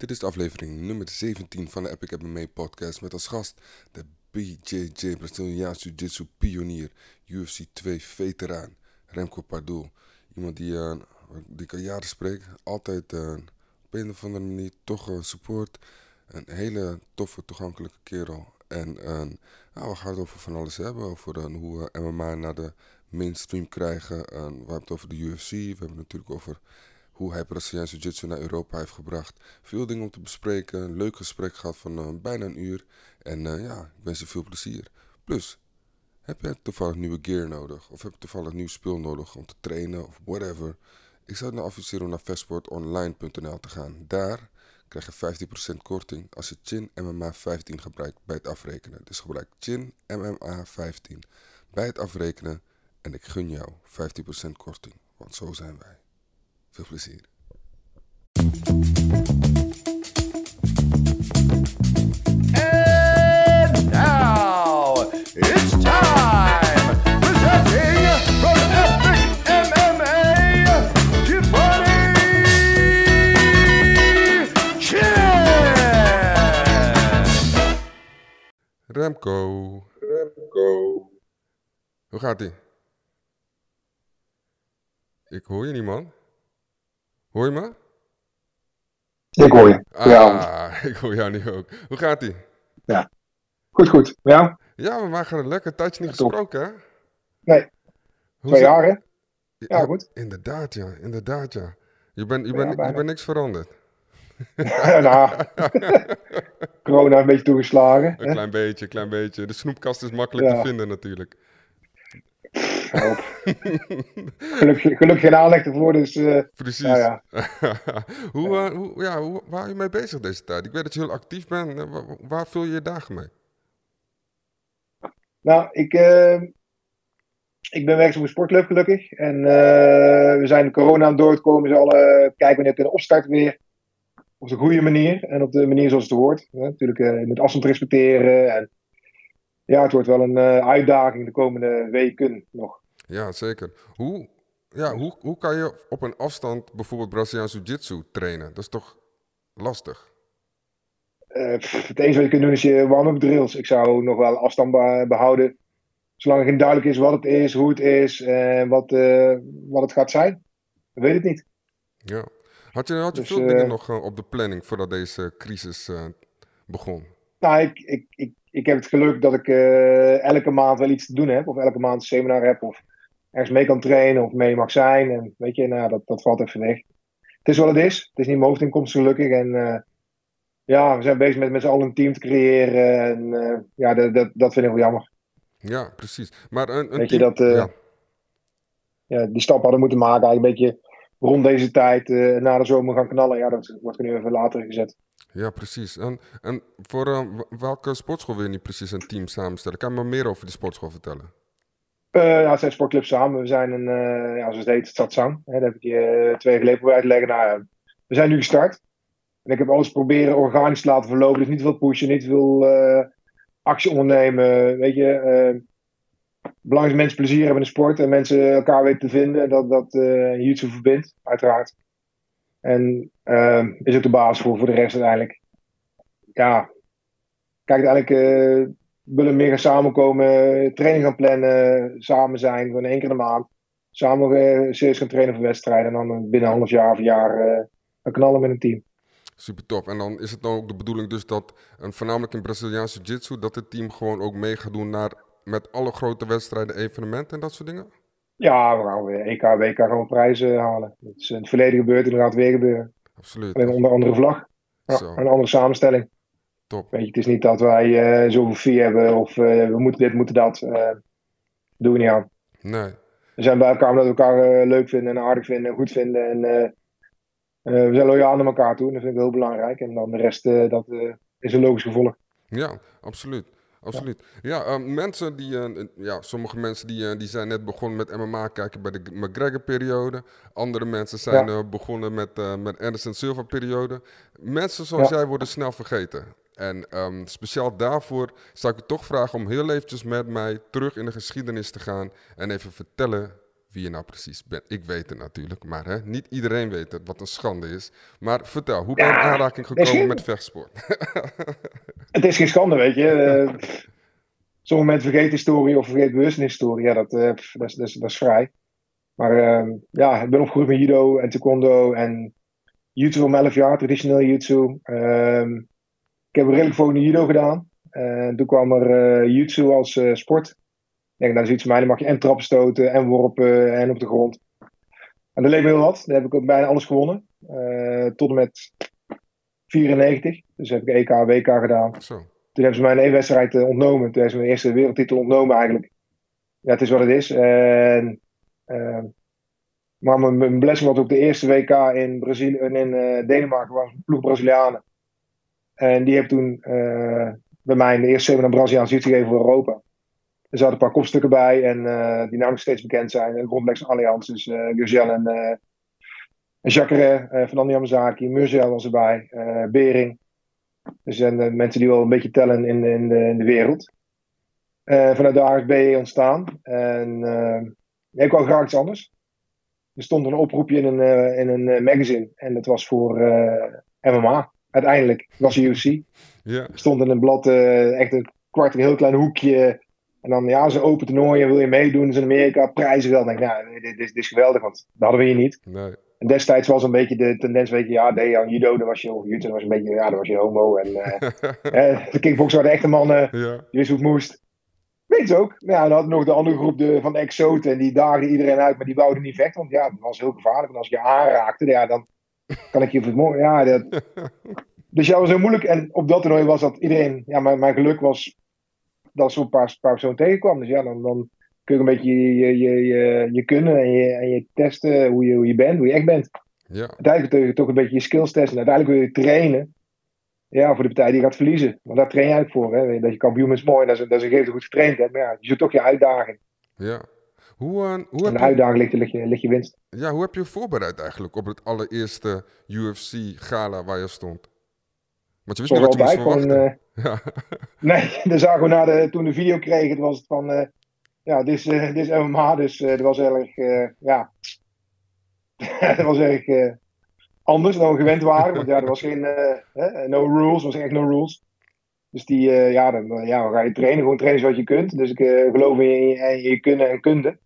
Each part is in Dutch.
Dit is de aflevering nummer 17 van de Epic MMA podcast met als gast de BJJ Braziliaans Jiu-Jitsu pionier, UFC 2 veteraan Remco Pardoel. Iemand die, uh, die ik al jaren spreek, altijd uh, op een of andere manier toch uh, support. Een hele toffe, toegankelijke kerel. En nou, we gaan het over van alles hebben, over hoe we MMA naar de mainstream krijgen. we hebben het over de UFC, we hebben het natuurlijk over hoe hij Braziliaanse Jiu-Jitsu naar Europa heeft gebracht. Veel dingen om te bespreken. Een leuk gesprek gehad van uh, bijna een uur. En uh, ja, ik wens je veel plezier. Plus, heb je toevallig nieuwe gear nodig? Of heb je toevallig nieuw spul nodig om te trainen of whatever? Ik zou nou adviseren om naar vechtsportonline.nl te gaan. Daar krijg je 15% korting als je Chin MMA 15 gebruikt bij het afrekenen. Dus gebruik Chin MMA 15 bij het afrekenen en ik gun jou 15% korting. Want zo zijn wij. Veel plezier. And now it's time presenting from Epic MMA, Giovanni Chin. Remco. Remco. Hoe gaat ie? Ik hoor je niet, man. Hoor je me? Ik hoor je. Ah, Ja, ik hoor jou nu ook. Hoe gaat ie? ja. Goed, goed. Ja? Ja, we maken een lekker tijdje niet gesproken, hè? Nee, Hoe twee jaar hè? Ja, goed. Inderdaad, ja. Inderdaad, ja. Je bent je Ja, bent je bent niks veranderd. nou, corona een beetje toegeslagen. Een Hè? klein beetje, klein beetje. De snoepkast is makkelijk Ja. te vinden natuurlijk. Gelukkig, gelukkig geen aanleg ervoor, dus eh, Precies. nou ja. hoe, eh, hoe, ja, hoe, waar ben je mee bezig deze tijd? Ik weet dat je heel actief bent. Eh, wa- Waar, vul je je dagen mee? Nou, ik, eh, ik ben werkzaam op een sportclub gelukkig. En eh, we zijn de corona aan het doorkomen. Dus alle kijken we net in de opstart weer. Op de goede manier en op de manier zoals het hoort. Natuurlijk, eh, moet afstand respecteren. En ja, het wordt wel een eh, uitdaging de komende weken nog. Ja, zeker. Hoe, ja, hoe, hoe kan je op een afstand bijvoorbeeld Braziliaans Jiu-Jitsu trainen? Dat is toch lastig? Eh, pff, het enige wat je kunt doen is je warm-up drills. Ik zou nog wel afstand be- behouden. Zolang het niet duidelijk is wat het is, hoe het is en wat, eh, wat het gaat zijn. Ik weet het niet. Ja. Had je, had je Dus, veel eh, dingen nog eh, op de planning voordat deze crisis eh, begon? Nou, ik, ik, ik, ik heb het geluk dat ik eh, elke maand wel iets te doen heb. Of elke maand een seminar heb. Of ergens mee kan trainen of mee mag zijn. En weet je, nou, dat, dat valt even weg. Het is wat het is. Het is niet mijn hoofdinkomst gelukkig. En eh, ja, we zijn bezig met met z'n allen een team te creëren. En eh, ja, dat, dat, dat vind ik wel jammer. Ja, precies. Maar een, een Weet je dat, eh, ja. Ja, die stap hadden moeten maken. Eigenlijk een beetje rond deze tijd na de zomer gaan knallen. Ja, dat wordt nu even later gezet. Ja, precies. En, en voor welke sportschool wil je niet precies een team samenstellen? Kan je me meer over die sportschool vertellen? Eh, ja, het zijn sportclubs samen. We zijn een, eh, ja, zoals het heet, Satsang. Hè, dat heb ik je eh, twee geleden proberen uit te leggen. Nou, we zijn nu gestart. En ik heb alles proberen organisch te laten verlopen. Dus niet veel pushen, niet veel actie ondernemen. Weet je, belangrijk is mensen plezier hebben in de sport. En mensen elkaar weten te vinden. Dat dat jiu-jitsu verbindt, uiteraard. En is ook de basis voor, voor de rest uiteindelijk. Ja, kijk, uiteindelijk willen meer gaan samenkomen, training gaan plannen, samen zijn, gewoon één keer in de maand. Samen eh, serieus gaan trainen voor wedstrijden en dan binnen een half jaar of een jaar eh, gaan knallen met een team. Super tof. En dan is het dan ook de bedoeling dus dat, en voornamelijk in Braziliaanse Jiu-Jitsu, dat het team gewoon ook mee gaat doen naar, met alle grote wedstrijden, evenementen en dat soort dingen? Ja, we gaan weer EK, WK gewoon prijzen halen. Dat is in het verleden gebeurd en dat gaat weer gebeuren. Absoluut. Alleen onder andere vlag. Ja, een andere samenstelling. Top. Weet je, het is niet dat wij eh, zoveel fee hebben of eh, we moeten dit, moeten dat. eh doen we niet aan. Nee. We zijn bij elkaar omdat we elkaar leuk vinden en aardig vinden en goed vinden. En we zijn loyaal naar elkaar toe en dat vind ik heel belangrijk. En dan de rest, dat is een logisch gevolg. Ja, absoluut. Absoluut. Ja, mensen die, ja, sommige mensen die, die zijn net begonnen met MMA kijken bij de McGregor-periode. Andere mensen zijn Ja. begonnen met, met Anderson Silva-periode. Mensen zoals Ja. jij worden snel vergeten. En ehm, speciaal daarvoor zou ik u toch vragen om heel eventjes met mij terug in de geschiedenis te gaan en even vertellen wie je nou precies bent. Ik weet het natuurlijk, maar hè, niet iedereen weet het, wat een schande is. Maar vertel, hoe ben je in aanraking gekomen geen- met vechtsport? Het is geen schande, weet je. Eh, sommige mensen vergeten historie of vergeten bewust een historie. Ja, dat, eh, dat, is, dat, is, dat is vrij. Maar ehm, ja, ik ben opgegroeid met judo en taekwondo en jiu-jitsu om 11 jaar, traditioneel jiu-jitsu. Ehm, ik heb redelijk in de judo gedaan. En toen kwam er eh jiu-jitsu als eh, sport. Ik denk, dat is iets voor mij. Dan mag je en trappen stoten en worpen en op de grond. En dat leek me heel wat. Daar heb ik ook bijna alles gewonnen. Eh, tot en met 94. Dus heb ik EK, WK gedaan. Zo, Toen hebben ze mij in één wedstrijd eh, ontnomen. Toen hebben ze mijn eerste wereldtitel ontnomen eigenlijk. Ja, het is wat het is. En, ehm, maar mijn, mijn blessing was op de eerste WK in, Brazilië, en in eh, Denemarken. was een ploeg Brazilianen. En die hebben toen eh, bij mij in de eerste seminar Braziliaans jiu gegeven voor Europa. Er zaten een paar kopstukken bij en eh, die namelijk steeds bekend zijn. En Grondlex Allianz, dus en, eh en Jacare, eh Fernando Yamazaki, Murzel was erbij, Bering. Dus zijn mensen die wel een beetje tellen in, in, de, in de wereld. Eh, vanuit de ASB ontstaan. En ik wou graag iets anders. Er stond een oproepje in een, in een magazine. En dat was voor MMA. Uiteindelijk was de UFC. ja, stond in een blad eh, echt een kwart, een heel klein hoekje. En dan, ja, ze open toernooien, wil je meedoen? Dus in Amerika, prijzen wel. Dan denk ik, ja, dit, dit, dit is geweldig, want dat hadden we hier niet. nee, En destijds was een beetje de tendens, weet je, ja, deed aan judo, dan was je, of judo, dan was je een beetje, ja, dan was je homo. En eh, eh, de kickboxers waren de echte mannen, ja, je wist hoe het moest. Weet je ook. Nou Ja, dan had nog de andere groep de, van de exoten, en die daagden iedereen uit, maar die wouden niet vechten, want ja, dat was heel gevaarlijk. En als je je aanraakte, ja, dan kan ik je vermoorden. Ja, dat... Dus ja, dat was heel moeilijk. En op dat toernooi was dat iedereen, ja, mijn, mijn geluk was dat zo'n paar, paar personen tegenkwam. Dus ja, dan, dan kun je een beetje je, je, je, je, kunnen en je, en je testen hoe je, hoe je bent, hoe je echt bent ja, uiteindelijk wil je toch een beetje je skills testen. En uiteindelijk wil je trainen ja, voor de partij die gaat verliezen. Want daar train je eigenlijk voor. Hè. Dat je kampioen is mooi. Dat is, dat is een gegeven goed getraind hebt. Maar ja, je zoekt toch je uitdaging. ja. Hoe, eh, hoe, En de uitdaging ligt, ligt, je, ligt je winst. ja, hoe heb je je voorbereid eigenlijk op het allereerste UFC-gala waar je stond? Want je wist niet wat je moest verwachten. eh, ja, nee, dan zagen we na de, toen de video kregen, was het van... eh, ja, dit is, eh, dit is MMA. Dus eh, dat was erg... eh, ja, dat was erg eh, anders dan we gewend waren. Want ja, er was geen... eh, no rules. Er was echt no rules. Dus die, eh, ja, dan, eh, ja, dan ga je trainen, gewoon trainen zoals je kunt. Dus ik eh, geloof in je, in je kunnen en kunde.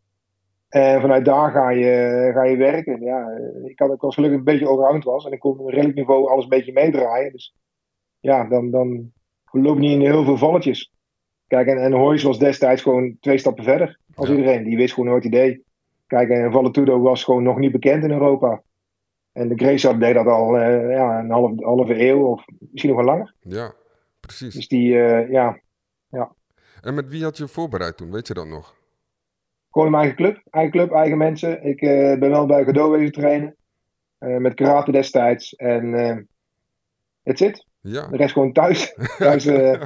En vanuit daar ga je, ga je werken. Ja, eh, ik, had, ik was gelukkig een beetje allround was. En ik kon op een redelijk niveau alles een beetje meedraaien. Dus ja, dan, dan loop je niet in heel veel valletjes. Kijk, en, en Hoyes was destijds gewoon twee stappen verder als Ja. iedereen. Die wist gewoon nooit idee. Kijk, en Valetudo was gewoon nog niet bekend in Europa. En de Grace deed dat al eh, ja, een half, halve eeuw of misschien nog wel langer. ja, precies. Dus die, eh, ja, En met wie had je voorbereid toen? Weet je dat nog? Gewoon in mijn eigen club. Eigen club, eigen mensen. Ik eh, ben wel bij Godot wezen trainen. Eh, met karate destijds. En eh that's it. Ja, De rest gewoon thuis. thuis eh,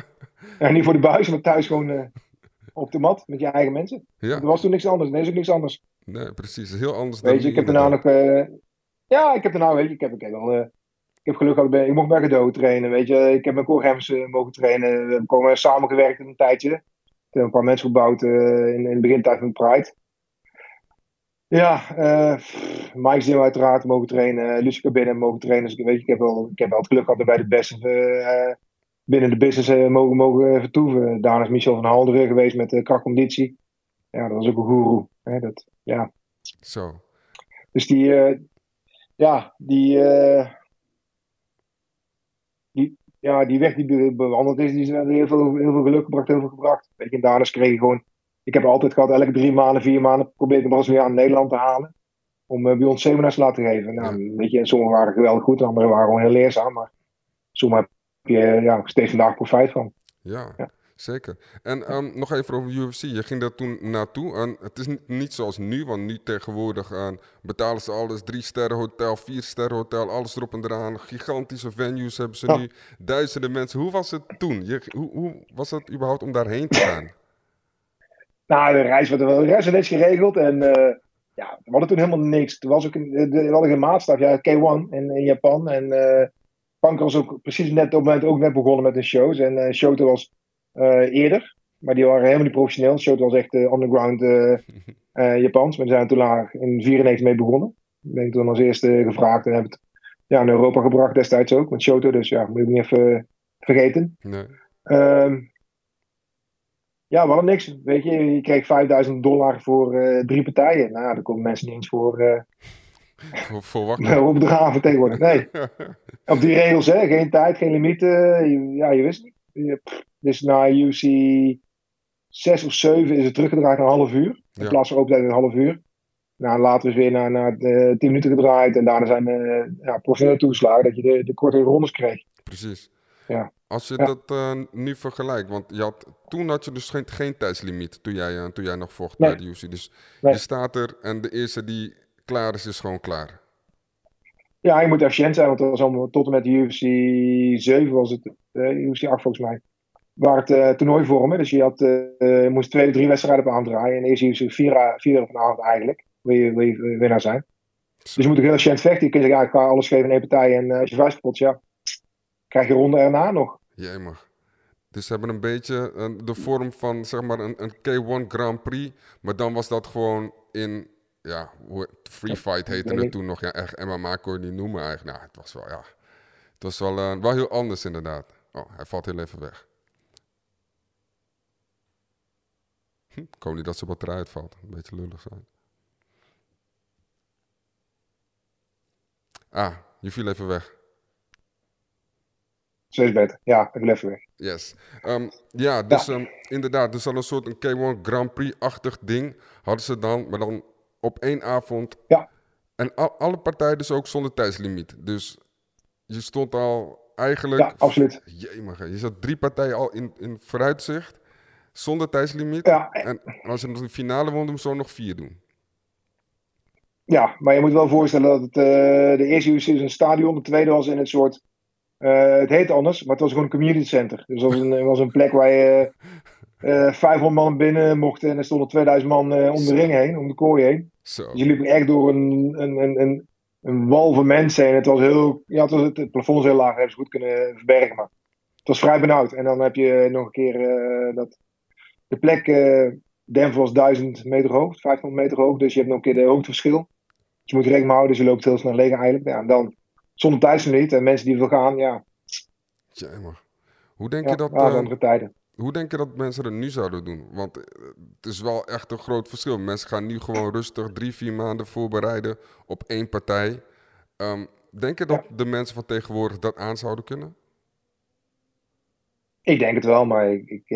ja, niet voor de buis, maar thuis gewoon eh, op de mat met je eigen mensen. ja, Er was toen niks anders. Er is ook niks anders. nee, precies. Heel anders Weet dan je, ik heb daarna inderdaad. nog... eh, ja, ik heb daarna, weet je, ik heb, ik heb eh, ik heb geluk gehad, ik mocht bij Godot trainen, weet je. Ik heb met Corhems eh mogen trainen. We hebben gewoon eh, samengewerkt een tijdje. Ik heb een paar mensen gebouwd eh, in, in de begintijd van Pride. Ja, eh pff, Mike Zim uiteraard mogen trainen. Lucie Cabine mogen trainen. Dus ik, weet ik, heb wel, ik heb wel het geluk gehad dat bij de beste eh, binnen de business eh, mogen, mogen vertoeven. Daarna is Michel van Halderen geweest met de krachtconditie. Ja, dat was ook een goeroe. Hè, dat, ja. Zo, Dus die, eh, ja, die, eh, die, ja, die weg die be- bewandeld is, die is heel veel, heel veel geluk gebracht, heel veel gebracht. Weet je, en daarnaast kreeg ik gewoon, ik heb altijd gehad, elke drie maanden, vier maanden probeer ik een Braziliaan in Nederland te halen. Om eh, bij ons seminars te laten geven. Nou, weet je, en sommige waren geweldig goed, andere waren gewoon heel leerzaam. Maar sommige heb je ja, steeds vandaag profijt van. ja, Ja. Zeker. En ehm, nog even over UFC. Je ging daar toen naartoe. En het is niet, niet zoals nu, want nu tegenwoordig eh, betalen ze alles. Drie sterren hotel, vier sterren hotel, alles erop en eraan. Gigantische venues hebben ze nu. Duizenden mensen. Hoe was het toen? Je, hoe, hoe was het überhaupt om daarheen te gaan? Nou, de reis werd wel reis netjes geregeld. En eh, ja, we hadden toen helemaal niks. Toen was ook een, de, de- we hadden geen maatstaf. Ja, K1 in, in Japan. En Panker was ook precies net op het moment ook net begonnen met de shows. En eh Shoto was eerder. Maar die waren helemaal niet professioneel. Showto was echt eh, underground eh eh, Japans. Maar die zijn toen laag in 94 mee begonnen. Ik ben toen als eerste gevraagd en hebben het ja, naar Europa gebracht destijds ook. Met Shoto, dus ja, moet ik niet even vergeten. Nee. Ehm, ja, hadden niks. Weet je, je kreeg 5000 dollar voor eh, drie partijen. Nou, daar komen mensen niet eens voor, eh Voor, voor wakker. op de graven tegenwoordig. Nee. Op die regels, hè? Geen tijd, geen limieten. Ja, je wist niet. Je- pff, Dus na UC 6 of 7 is het teruggedraaid naar een half uur. In Ja. plaats van open tijd een half uur. Nou, later is weer naar, naar de 10 minuten gedraaid. En daarna zijn eh ja, professioneel toegeslagen dat je de, de kortere rondes kreeg. Precies. Ja. Als je Ja. dat eh, nu vergelijkt, want je had, toen had je dus geen, geen tijdslimiet toen jij, eh, toen jij nog vocht Nee. bij de UC. Dus Nee. je staat er en de eerste die klaar is, is gewoon klaar. Ja, je moet efficiënt zijn, want dat was allemaal tot en met de UFC 7 was het, eh UFC 8 volgens mij. Waar het eh toernooivormen. Dus je, had, eh, je moest twee, drie wedstrijden op aandraaien. En eerst UFC 4, vier op een avond eigenlijk. Wil je, wil je winnaar zijn. Dus je moet ook heel efficiënt vechten. Je kunt zeggen, ja, ik ga alles geven in één partij. En eh, als je spot, ja, krijg je ronde erna nog. Jemig. Dus ze hebben een beetje eh, de vorm van zeg maar een, een K1 Grand Prix. Maar dan was dat gewoon in, ja, Free Fight heette het toen nog. Ja, echt MMA kon je niet noemen eigenlijk. Nou, het was wel, ja. Het was wel, eh, wel heel anders inderdaad. Oh, hij valt heel even weg. Ik hoop niet dat zijn batterij uitvalt. Een beetje lullig zijn. Ah, je viel even weg. Zo is beter. Ja, ik wil even weg. Yes. Ehm, ja, dus ehm, inderdaad, dus dan een soort een K1 Grand Prix-achtig ding hadden ze dan, maar dan op één avond. Ja. En al, alle partijen dus ook zonder tijdslimiet. Dus je stond al eigenlijk... Ja, absoluut. Jemig, hè. je zat drie partijen al in, in vooruitzicht, zonder tijdslimiet. Ja, En als je nog de finale won, je zo nog vier doen. Ja, maar je moet wel voorstellen dat het, eh, de eerste UC is een stadion, de tweede was in het soort. eh, het heet anders, maar het was gewoon een community center. Dus het was een, was een plek waar je eh 500 man binnen mochten en er stonden 2000 man om de ring heen, om de kooi heen. Zo. Dus je liep echt door een, een, een, een, een wal van mensen heen. Het was heel, ja, het, was, het, het plafond was heel laag, dat hebben ze goed kunnen verbergen. Maar het was vrij benauwd. En dan heb je nog een keer dat de plek, eh Denver was 1000 meter hoog, 500 meter hoog. Dus je hebt nog een keer de hoogteverschil. Dus je moet rekening houden, dus je loopt heel snel leeg eigenlijk. Ja, en dan zonder tijdslimiet en mensen die wil gaan, ja, Jemig. Hoe denk ja, je dat... ja, eh, andere tijden. Hoe denk je dat mensen het nu zouden doen? Want eh, het is wel echt een groot verschil. Mensen gaan nu gewoon rustig drie, vier maanden voorbereiden op één partij. Ehm, denk je dat de mensen van tegenwoordig dat aan zouden kunnen? Ik denk het wel, maar ik. ik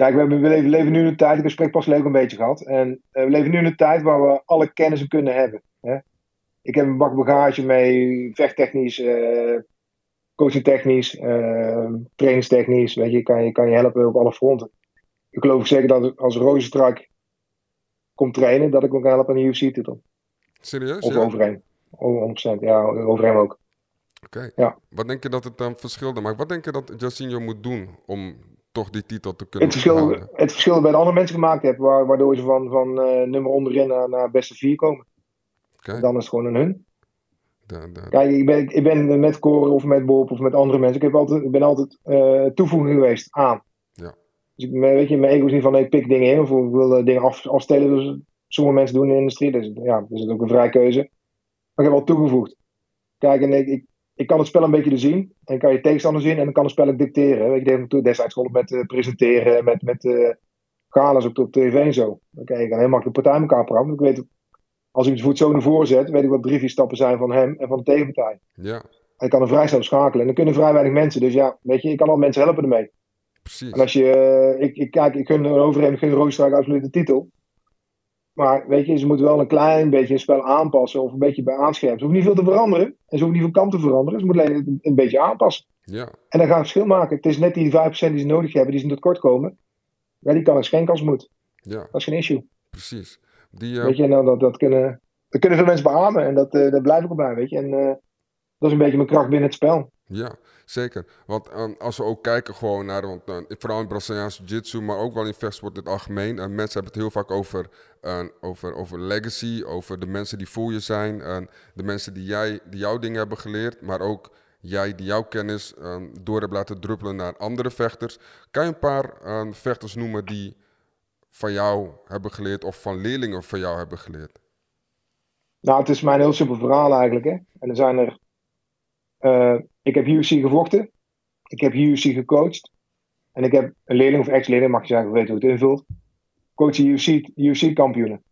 Kijk, we, hebben, we leven, leven nu in een tijd, ik gesprek pas leuk een beetje gehad. En eh, we leven nu in een tijd waar we alle kennis kunnen hebben. Hè? Ik heb een bak bagage mee, vechttechnisch, eh coachingtechnisch, eh trainingstechnisch. Weet je, kan je, kan je helpen op alle fronten. Ik geloof zeker dat als Rozenstruik komt trainen, dat ik hem kan helpen aan de UFC-titel. Serieus? Of Ja? overheen. Over 100%, ja, over hem ook. Oké. Ja. Wat denk je dat het dan verschil maakt? Wat denk je dat Jacinho moet doen om toch die titel te kunnen het verschil, het verschil bij de andere mensen gemaakt heb, wa- waardoor ze van, van eh, nummer onderin naar, naar beste vier komen. Dan is het gewoon aan hun. De- de- Kijk, ik ben, ik ben met Cor of met Bob of met andere mensen. Ik, heb altijd, ik ben altijd eh, toevoeging geweest aan. Ja. Dus ik, weet je, mijn ego is niet van nee, ik pik dingen in of ik wil eh, dingen af, afstelen. Dus sommige mensen doen in de industrie. Dus ja, dat is ook een vrije keuze. Maar ik heb wel toegevoegd. Kijk, en ik, ik, ik kan het spel een beetje zien. En ik kan je tegenstander zien en dan kan het spel dicteren. Ik deed toen destijds gewoon met eh, presenteren, met, met galas op, op tv en zo. Dan kan je kan heel makkelijk partij met elkaar praten. Ik weet, als ik de voet zo naar voren zet, weet ik wat drie, vier stappen zijn van hem en van de tegenpartij. ja, En ik kan er vrij snel schakelen. En dan kunnen vrij weinig mensen. Dus ja, weet je, ik kan al mensen helpen ermee. precies. En als je, eh, ik, ik kijk, ik gun overheen, ik gun Roosstraak absoluut de titel. Maar weet je, ze moeten wel een klein beetje het spel aanpassen of een beetje bij aanscherpen. Ze hoeven niet veel te veranderen. En ze hoeven niet veel kant te veranderen. Ze moeten alleen een, een beetje aanpassen. Ja, En dan gaan we verschil maken. Het is net die 5% die ze nodig hebben, die ze tekort komen. Ja, die kan ik schenken als moet. ja, Dat is geen issue. precies. Die, eh, Weet je, dan, dat, dat, kunnen, dat kunnen veel mensen beamen. En dat, eh daar blijf ik op bij, weet je. En eh, dat is een beetje mijn kracht binnen het spel. Ja, zeker. Want ehm, als we ook kijken gewoon naar, want, eh, vooral in Braziliaanse jiu-jitsu, maar ook wel in vechtsport in het algemeen. En mensen hebben het heel vaak over, eh, over, over legacy, over de mensen die voor je zijn. De mensen die, jij, die jouw dingen hebben geleerd. Maar ook jij die jouw kennis ehm, door hebt laten druppelen naar andere vechters. Kan je een paar ehm, vechters noemen die van jou hebben geleerd of van leerlingen van jou hebben geleerd? Nou, het is mijn heel simpel verhaal eigenlijk. Hè? En er zijn er. Eh, ik heb UFC gevochten. Ik heb UFC gecoacht. En ik heb een leerling of ex-leerling, mag je zeggen, weet hoe het invult. Coachen UFC, UFC-kampioenen.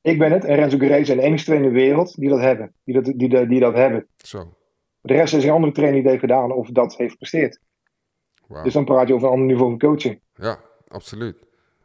Ik ben het en Renzo Guerrero zijn de enige trainer in de wereld die dat hebben. Die dat, die, dat- die dat hebben. Zo, De rest is een andere trainer die heeft gedaan of dat heeft gepresteerd. wauw. Dus dan praat je over een ander niveau van coaching. Ja, absoluut.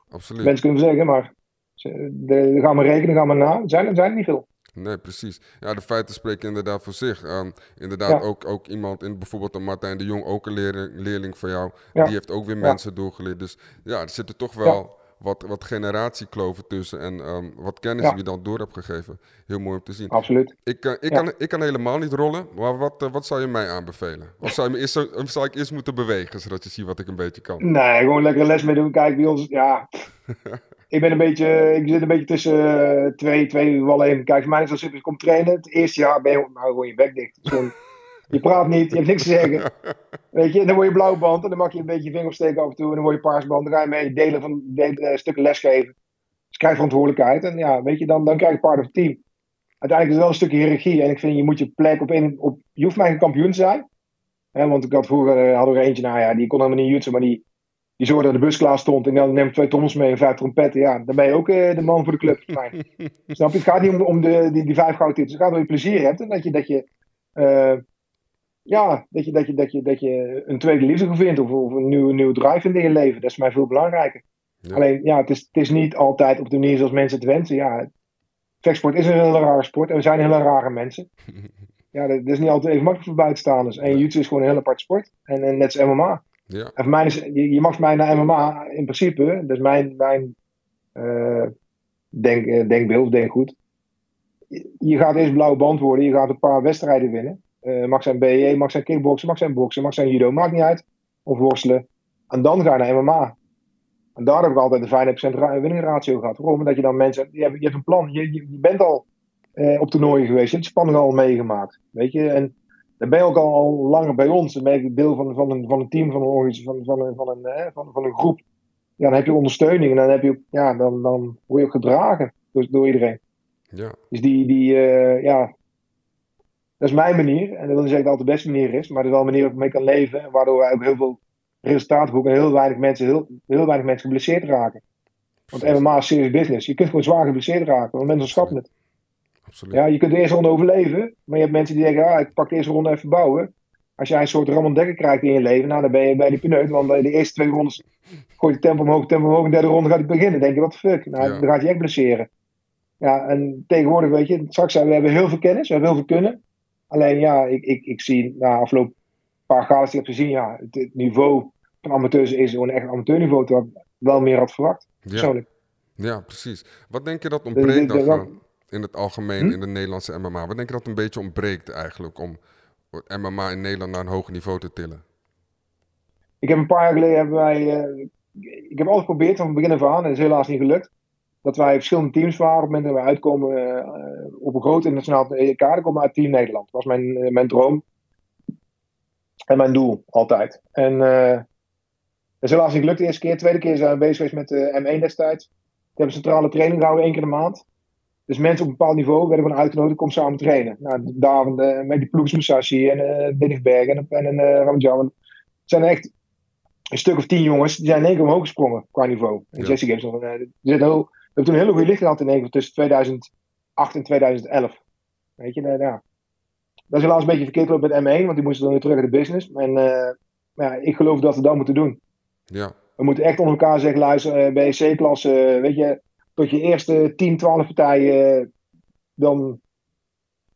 Absoluut. Mensen kunnen zeggen, maar ze- de, ga maar rekenen, ga maar na. Zijn er zijn er niet veel. Nee, precies. Ja, de feiten spreken inderdaad voor zich. Ehm, inderdaad, Ja. ook, ook iemand, in, bijvoorbeeld een Martijn de Jong, ook een leerling, leerling van jou, Ja. die heeft ook weer mensen doorgeleerd. Dus ja, er zitten toch wel wat, wat generatiekloven tussen en ehm, wat kennis die je dan door hebt gegeven. Heel mooi om te zien. Absoluut. Ik, eh, ik, kan, ik kan helemaal niet rollen, maar wat, eh, wat zou je mij aanbevelen? Of zou, je me eerst, zo- of zou ik eerst moeten bewegen, zodat je ziet wat ik een beetje kan? Nee, gewoon lekker les mee doen. Kijk, bij ons, ja. ik ben een beetje, ik zit een beetje tussen eh, twee, twee wallen in. Kijk, mij is simpel. Je komt trainen. Het eerste jaar ben je nou, gewoon je bek dicht. Je praat niet, je hebt niks te zeggen. Weet je, en dan word je blauwband en dan mag je een beetje je vinger opsteken af en toe. En dan word je paarsband. Dan ga je mee delen van delen, eh, stukken lesgeven. Dus krijg verantwoordelijkheid. En ja, weet je, dan, dan krijg je part of het team. Uiteindelijk is het wel een stukje hiërarchie. En ik vind, je moet je plek op één... Op, je hoeft mij geen kampioen te zijn. Hè, want ik had vroeger eh, hadden we er eentje, nou ja, die kon helemaal niet jutsen, maar die, die zorgde dat de bus klaar stond. En dan neem ik twee trommels mee en vijf trompetten. Ja, dan ben je ook eh, de man voor de club. mij. Snap je? Het gaat niet om, de- om de, die, die vijf gouden titels. Het gaat om je plezier hebt en dat je, dat je, eh, ja, dat je, dat je, dat je, dat je een tweede liefde vindt of, of een nieuwe, nieuwe drive vindt in je leven. Dat is mij veel belangrijker. Ja. Alleen, ja, het is, het is niet altijd op de manier zoals mensen het wensen. Ja, vechtsport is een hele rare sport en we zijn hele rare mensen. Ja, dat, dat is niet altijd even makkelijk voor buitenstaanders. En jiu-jitsu is gewoon een heel apart sport. En, en net als MMA. Ja, En je, je mag mij naar MMA in principe, dat is mijn, mijn eh, denk, eh, denkbeeld, denkgoed. Je, gaat eerst blauwe band worden, je gaat een paar wedstrijden winnen. Eh, mag zijn BE, mag zijn kickboksen, mag zijn boksen, mag zijn judo, maakt niet uit. Of worstelen. En dan ga je naar MMA. En daar heb ik altijd een 5% ra- winningratio gehad. Waarom? Omdat je dan mensen, je hebt, een plan, je, je, bent al op toernooien geweest, je hebt spanning al meegemaakt. Weet je, en dan ben je ook al, al langer bij ons. Dan ben je deel van, van, een, van een team, van een, organisatie, van, van, een, van, een, van, van een groep. Ja, dan heb je ondersteuning en dan, heb je, ook- ja, dan, dan word je ook gedragen door, door iedereen. ja, Dus die, die eh, ja, dat is mijn manier. En dat wil niet zeggen dat het de beste manier is, maar dat is wel een manier waarop ik mee kan leven. En waardoor wij ook heel veel resultaten boeken en heel weinig mensen, heel, heel weinig mensen geblesseerd raken. Want. MMA is serious business. Je kunt gewoon zwaar geblesseerd raken, want mensen schatten het. Absoluut. Ja, je kunt de eerste ronde overleven, maar je hebt mensen die denken, ah, ik pak de eerste ronde even bouwen. Als jij een soort Ramon Dekker krijgt in je leven, nou, dan ben je bij die pineut, want bij de eerste twee rondes gooit je tempo omhoog, tempo omhoog, en de derde ronde gaat hij beginnen. Dan denk je, wat de fuck, nou, Ja. dan gaat hij echt blesseren. Ja, en tegenwoordig, weet je, straks zijn we hebben heel veel kennis, we hebben heel veel kunnen. Alleen, ja, ik, ik, ik zie na afloop een paar galas die ik heb gezien, ja, het, het niveau van amateurs is gewoon echt amateurniveau, terwijl ik wel meer had verwacht, persoonlijk. ja, precies. Wat denk je dat de- ontbreekt de- dan van- in het algemeen Hm? in de Nederlandse MMA? Wat denk je dat een beetje ontbreekt eigenlijk om MMA in Nederland naar een hoger niveau te tillen? Ik heb een paar jaar geleden hebben wij. eh, ik heb altijd geprobeerd van het begin af aan, en is helaas niet gelukt. Dat wij verschillende teams waren. Op het moment dat we uitkomen eh, op een groot internationaal EK, dan komen uit Team Nederland. Dat was mijn, eh, mijn droom. En mijn doel, altijd. En dat is helaas niet gelukt de eerste keer. De tweede keer zijn we bezig geweest met de M1 destijds. We hebben een centrale training gehouden, één keer de maand. Dus mensen op een bepaald niveau werden gewoon uitgenodigd, kom samen trainen. Nou, daar eh, met die ploegs Musashi en Dennis Berg en, en Ramjan. Het zijn echt een stuk of tien jongens, die zijn in één keer omhoog gesprongen qua niveau. In Ja. 16 games. heel, we hebben toen een hele goede licht gehad in één keer tussen 2008 en 2011. Weet je, nou. Dat is helaas een beetje verkeerd gelopen met M1, want die moesten dan weer terug in de business. En maar ja, ik geloof dat we dat moeten doen. Ja, We moeten echt onder elkaar zeggen, luister, bij C-klasse, eh, weet je, tot je eerste 10, 12 partijen, dan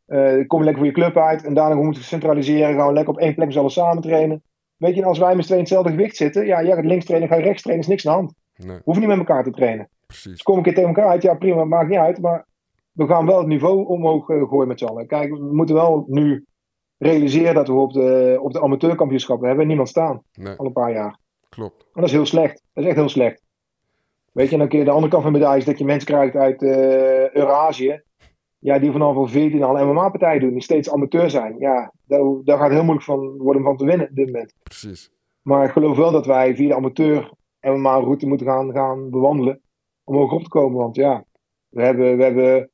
eh, kom je lekker voor je club uit. En daarna moeten we centraliseren, gaan we lekker op één plek met z'n allen samen trainen. Weet je, als wij met z'n tweeën in hetzelfde gewicht zitten, ja, jij gaat links trainen, ga je rechts trainen, is niks aan de hand. nee, We hoeven niet met elkaar te trainen. precies. Dus kom een keer tegen elkaar uit, ja prima, maakt niet uit, maar we gaan wel het niveau omhoog eh, gooien met z'n allen. Kijk, we moeten wel nu realiseren dat we op de, op de amateurkampioenschappen hebben niemand staan, Nee, al een paar jaar. klopt. En dat is heel slecht. Dat is echt heel slecht. Weet je, en dan kun je de andere kant van de medaille is dat je mensen krijgt uit eh Eurazië. ja, die vanaf al 14 al MMA-partijen doen, die steeds amateur zijn. Ja, daar, daar gaat heel moeilijk van worden om van te winnen op dit moment. Precies. Maar ik geloof wel dat wij via de amateur MMA-route moeten gaan, gaan bewandelen om hoog op te komen. Want ja, we hebben. We hebben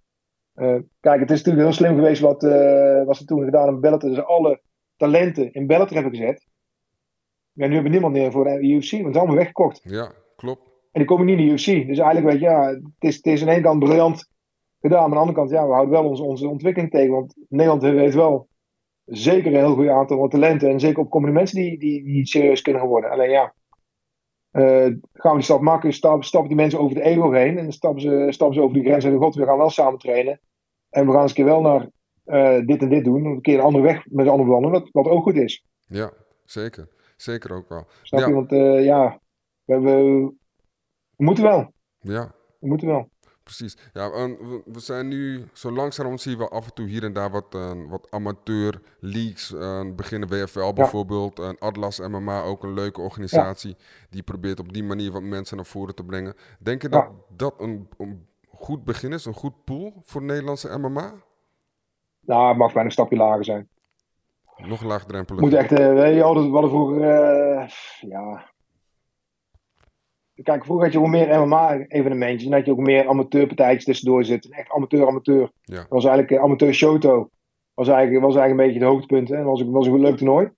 eh, kijk, het is natuurlijk heel slim geweest wat, eh wat ze toen gedaan hebben in Bellator. Dus alle talenten in Bellator hebben gezet. Ja, nu hebben we niemand meer voor de UFC, want het is allemaal weggekocht. Ja, klopt. En die komen niet in de UFC. Dus eigenlijk weet je, ja, het is, het is aan de ene kant briljant gedaan. Maar aan de andere kant, ja, we houden wel onze, onze ontwikkeling tegen. Want Nederland heeft wel zeker een heel goed aantal talenten. En zeker opkomende mensen die, die, die serieus kunnen gaan worden. Alleen ja, eh, gaan we die stap maken, stap, stappen die mensen over de ego heen. En stappen ze, stappen ze over die grens en god, we gaan wel samen trainen. En we gaan eens een keer wel naar eh, dit en dit doen. Een keer een andere weg met de andere wandelen, wat, wat ook goed is. Ja, zeker. Zeker ook wel. Snap Ja. je? Want eh, ja, we, we, we moeten wel. Ja, We moeten wel. precies. Ja, we, we zijn nu, zo langzamerhand zien we af en toe hier en daar wat, eh, wat amateur leagues beginnen. WFL bijvoorbeeld, en Atlas MMA ook een leuke organisatie. Die probeert op die manier wat mensen naar voren te brengen. Denk je dat Ja. dat een, een goed begin is, een goed pool voor Nederlandse MMA? Nou, het mag bijna een stapje lager zijn. Nog laagdrempelig. moet echt, weet je, hadden, we hadden vroeger, eh, ja. Kijk, vroeger had je ook meer MMA-evenementjes. En had je ook meer amateurpartijtjes tussendoor zitten. Echt amateur-amateur. Ja. Dat was eigenlijk uh, amateur Shoto. Was eigenlijk, was eigenlijk een beetje het hoogtepunt. Hè. Dat was, was een leuk toernooi.